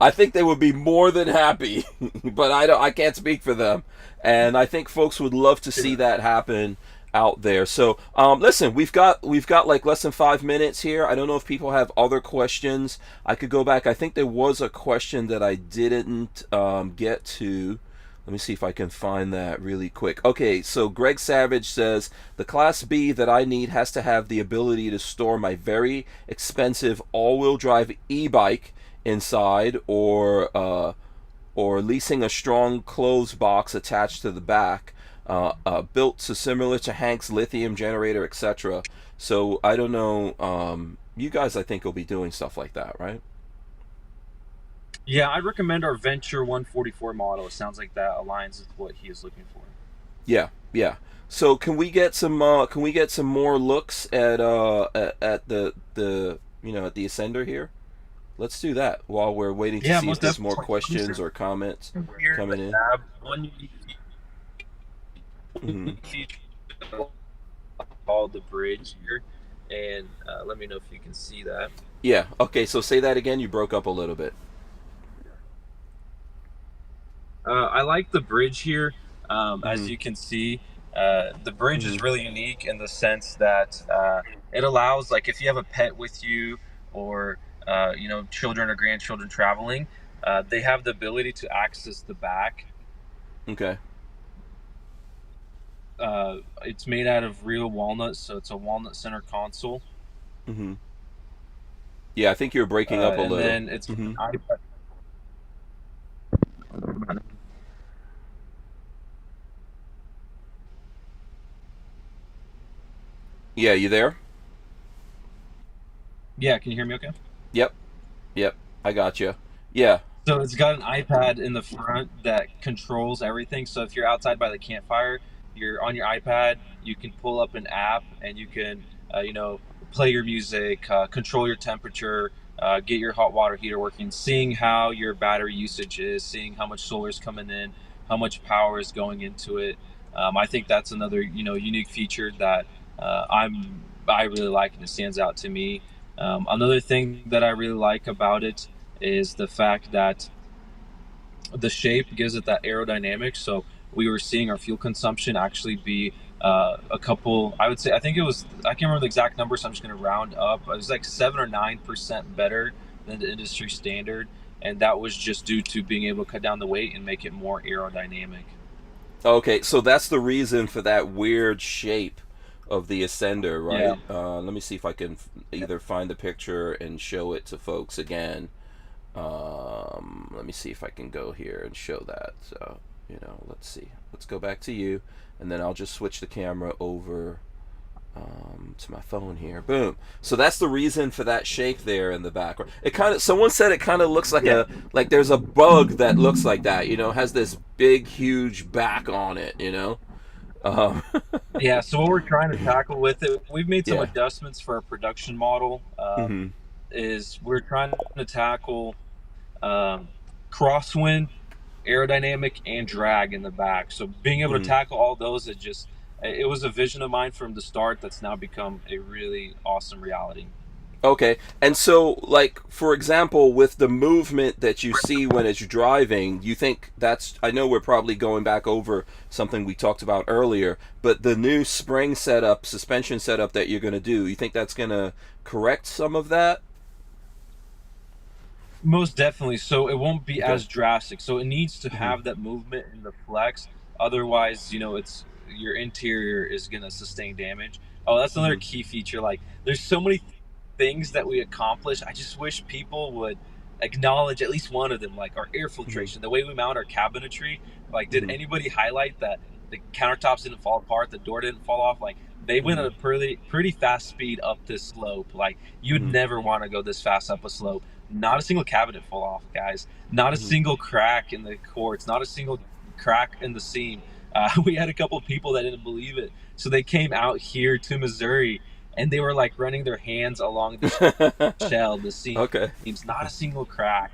I think they would be more than happy, but I don't I can't speak for them. And I think folks would love to see that happen out there. So, um, listen, we've got we've got like less than 5 minutes here. I don't know if people have other questions. I could go back. I think there was a question that I didn't um, get to. Let me see if I can find that really quick. Okay, so Greg Savage says the Class B that I need has to have the ability to store my very expensive all-wheel drive e-bike inside, or uh, or leasing a strong clothes box attached to the back, uh, uh, built so similar to Hank's lithium generator, etc. So I don't know. Um, you guys, I think, will be doing stuff like that, right? Yeah, I recommend our Venture 144 model. It sounds like that aligns with what he is looking for. Yeah, yeah. So can we get some? Uh, can we get some more looks at uh at, at the the you know at the ascender here? Let's do that while we're waiting to Yeah, see if there's more questions or comments Here coming in. tab, one Mhm. feature called the bridge here, and uh, let me know if you can see that. Yeah. Okay. So say that again. You broke up a little bit. Uh, I like the bridge here. Um, Mhm. As you can see, uh, the bridge is Mhm. really unique in the sense that uh, it allows, like, if you have a pet with you or uh, you know children or grandchildren traveling, uh, they have the ability to access the back. Okay. Uh, it's made out of real walnuts, so it's a walnut center console. hmm Yeah, I think you're breaking up a and little. then it's Mhm. iPad. Yeah, you there? Yeah, can you hear me okay? Yep. Yep. I got you. Yeah. So it's got an iPad in the front that controls everything. So if you're outside by the campfire, you're on your iPad, you can pull up an app and you can, uh, you know, play your music, uh, control your temperature, uh, get your hot water heater working, seeing how your battery usage is, seeing how much solar is coming in, how much power is going into it. Um, I think that's another, you know, unique feature that uh, I'm I really like and it stands out to me. Um, another thing that I really like about it is the fact that the shape gives it that aerodynamic. So we were seeing our fuel consumption actually be uh, a couple. I would say I think it was I can't remember the exact number, so I'm just going to round up. It was like seven or nine percent better than the industry standard, and that was just due to being able to cut down the weight and make it more aerodynamic. Okay, so that's the reason for that weird shape of the ascender, right? Uh, let me see if I can f- either find the picture and show it to folks again. Um, let me see if I can go here and show that. So, you know, let's see. Let's go back to you, and then I'll just switch the camera over um, to my phone here. Boom. So that's the reason for that shape there in the background. It kind of someone said it kind of looks like a like there's a bug that looks like that. You know, has this big huge back on it. You know. Um, yeah. So what we're trying to tackle with it, we've made some Yeah. adjustments for our production model. Um, mhm. is we're trying to tackle um, crosswind, aerodynamic, and drag in the back. So being able Mhm. to tackle all those, it just it was a vision of mine from the start that's now become a really awesome reality. Okay, and so, like, for example, with the movement that you see when it's driving, you think that's. I know we're probably going back over something we talked about earlier, but the new spring setup, suspension setup that you're going to do, you think that's going to correct some of that? Most definitely. So it won't be Okay. as drastic. So it needs to Mhm. have that movement in the flex. Otherwise, you know, it's your interior is gonna sustain damage. Oh, that's another Mhm. key feature. Like, there's so many things that we accomplish. I just wish people would acknowledge at least one of them, like our air filtration, the way we mount our cabinetry. Like, did Mhm. anybody highlight that the countertops didn't fall apart, the door didn't fall off? Like, they went at a pretty pretty fast speed up this slope. Like, you'd Mhm. never want to go this fast up a slope. Not a single cabinet fall off, guys. Not a Mhm. single crack in the quartz. Not a single crack in the seam. Uh, we had a couple of people that didn't believe it, so they came out here to Missouri and they were like running their hands along the shell, the seam. okay. Seams, not a single crack.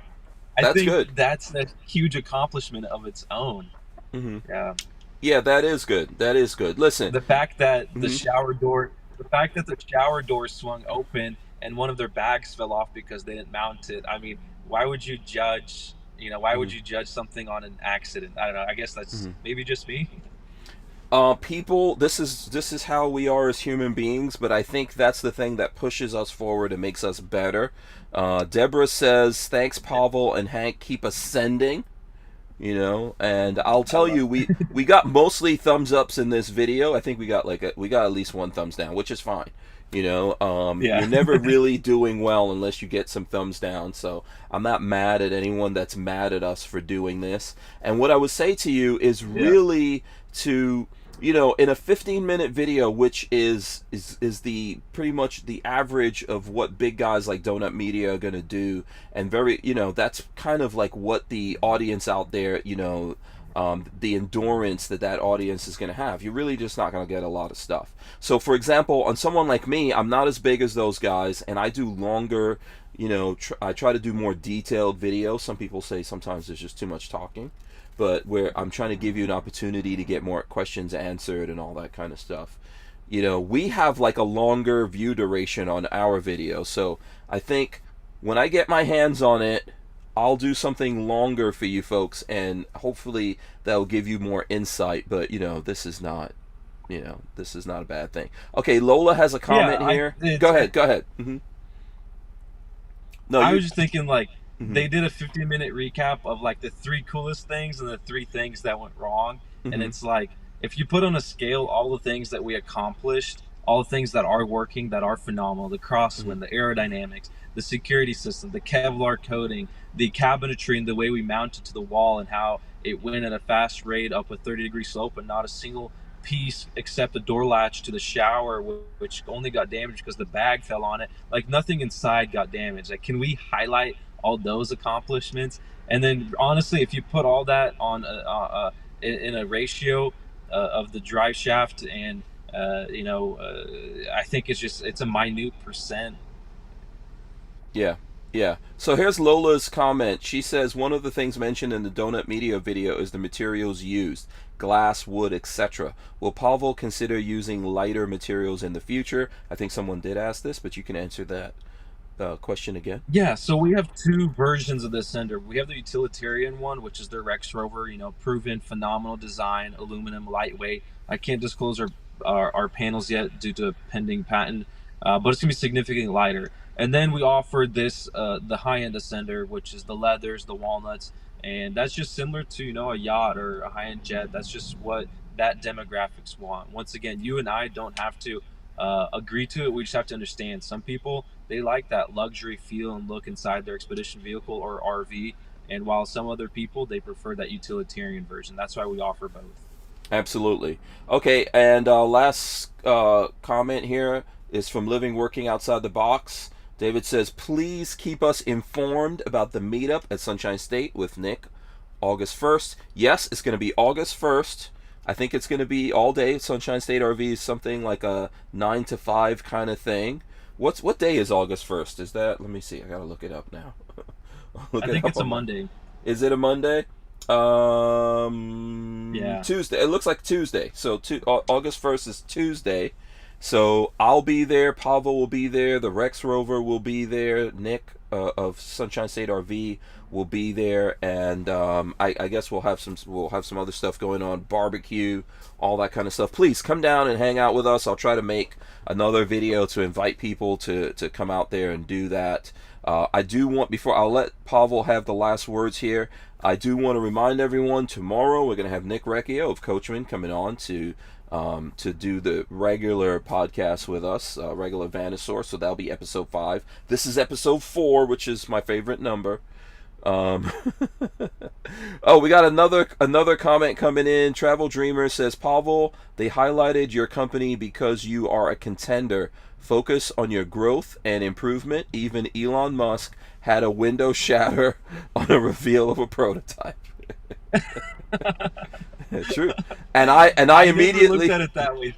I That's think good. that's a huge accomplishment of its own. hmm Yeah. Yeah, that is good. That is good. Listen. The fact that the Mhm. shower door, the fact that the shower door swung open and one of their bags fell off because they didn't mount it. I mean, why would you judge? You know, why would Mhm. you judge something on an accident? I don't know. I guess that's Mhm. maybe just me. Uh, people this is this is how we are as human beings but i think that's the thing that pushes us forward and makes us better uh, deborah says thanks pavel and hank keep ascending you know. And I'll tell you, we we got mostly thumbs ups in this video. I think we got like a, we got at least one thumbs down, which is fine. You know, um, Yeah. you're never really doing well unless you get some thumbs down. So I'm not mad at anyone that's mad at us for doing this. And what I would say to you is really to you know in a 15 minute video which is is is the pretty much the average of what big guys like donut media are going to do and very you know that's kind of like what the audience out there you know um, the endurance that that audience is going to have. You're really just not going to get a lot of stuff. So for example on someone like me i'm not as big as those guys and i do longer you know tr- i try to do more detailed videos. Some people say sometimes there's just too much talking but where I'm trying to give you an opportunity to get more questions answered and all that kind of stuff. You know, we have like a longer view duration on our video, so I think when I get my hands on it, I'll do something longer for you folks, and hopefully that'll give you more insight. But you know, this is not, you know, this is not a bad thing. Okay, Lola has a comment I- here. go ahead, go ahead. hmm No, I was just thinking like Mhm. they did a 15 minute recap of like the three coolest things and the three things that went wrong, Mhm. and it's like if you put on a scale all the things that we accomplished, all the things that are working, that are phenomenal, the crosswind, the aerodynamics, the security system, the Kevlar coating, the cabinetry, and the way we mounted to the wall, and how it went at a fast rate up a 30 degree slope, and not a single piece except the door latch to the shower, which only got damaged because the bag fell on it. Like nothing inside got damaged. Like, can we highlight all those accomplishments? And then, honestly, if you put all that on a, uh, in, in a ratio uh, of the drive shaft, and uh, you know, uh, I think it's just it's a minute percent. Yeah, yeah. So here's Lola's comment. She says one of the things mentioned in the Donut Media video is the materials used glass, wood, etc. Will Pavel consider using lighter materials in the future? I think someone did ask this, but you can answer that uh, question again. Yeah, so we have two versions of this Ascender. We have the utilitarian one, which is the Rex Rover, you know, proven phenomenal design, aluminum, lightweight. I can't disclose our our, our panels yet due to pending patent, uh, but it's gonna be significantly lighter. And then we offered this uh, the high end ascender, which is the leathers, the walnuts, and that's just similar to you know a yacht or a high end jet. That's just what that demographics want. Once again, you and I don't have to uh, agree to it. We just have to understand. Some people they like that luxury feel and look inside their expedition vehicle or RV, and while some other people they prefer that utilitarian version. That's why we offer both. Absolutely. Okay, and uh, last uh, comment here is from Living Working Outside the Box. David says, please keep us informed about the meetup at Sunshine State with Nick August 1st. Yes, it's going to be August 1st. I think it's going to be all day. Sunshine State RV is something like a 9 to 5 kind of thing. What's What day is August 1st? Is that, let me see, I got to look it up now. Look I think up it's a Monday. is it a Monday? Um, Yeah. Tuesday. It looks like Tuesday. So Au- August first is Tuesday. So I'll be there. Pavel will be there. The Rex Rover will be there. Nick uh, of Sunshine State RV will be there, and um, I, I guess we'll have some we'll have some other stuff going on, barbecue, all that kind of stuff. Please come down and hang out with us. I'll try to make another video to invite people to to come out there and do that. Uh, I do want before I'll let Pavel have the last words here. I do want to remind everyone tomorrow we're going to have Nick Recchio of Coachmen coming on to um, to do the regular podcast with us, uh, regular Vanasaur. So that'll be episode five. This is episode four, which is my favorite number. Um, oh, we got another another comment coming in. Travel Dreamer says, Pavel, they highlighted your company because you are a contender. Focus on your growth and improvement. Even Elon Musk had a window shatter on a reveal of a prototype. True. And I and I, never immediately looked at it that way.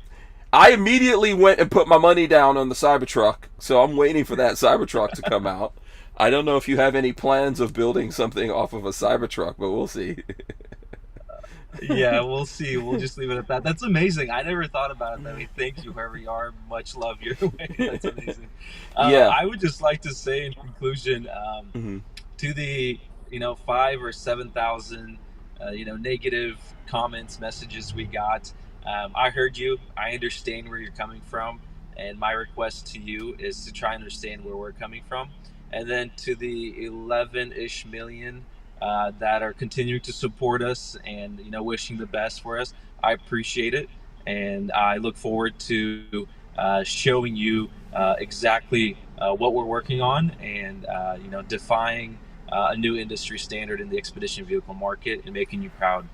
I immediately went and put my money down on the Cybertruck. So I'm waiting for that Cybertruck to come out. I don't know if you have any plans of building something off of a Cybertruck, but we'll see. yeah, we'll see. We'll just leave it at that. That's amazing. I never thought about it that way. Thank you, whoever you are. Much love your way. That's amazing. Uh, Yeah. I would just like to say in conclusion um, hmm to the you know five or seven thousand uh, you know negative comments, messages we got. Um, I heard you. I understand where you're coming from, and my request to you is to try and understand where we're coming from. And then to the 11-ish million uh, that are continuing to support us and you know wishing the best for us. I appreciate it, and I look forward to uh, showing you uh, exactly uh, what we're working on and uh, you know defying uh, a new industry standard in the expedition vehicle market and making you proud.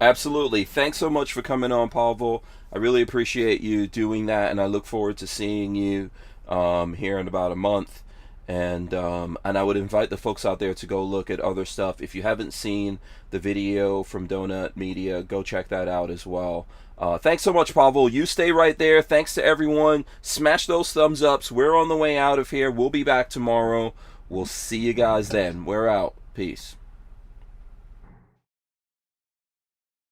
Absolutely. Thanks so much for coming on, Pavel. I really appreciate you doing that, and I look forward to seeing you um, here in about a month. And um, and I would invite the folks out there to go look at other stuff. If you haven't seen the video from Donut Media, go check that out as well. Uh, thanks so much, Pavel. You stay right there. Thanks to everyone. Smash those thumbs ups. We're on the way out of here. We'll be back tomorrow. We'll see you guys then. We're out. Peace.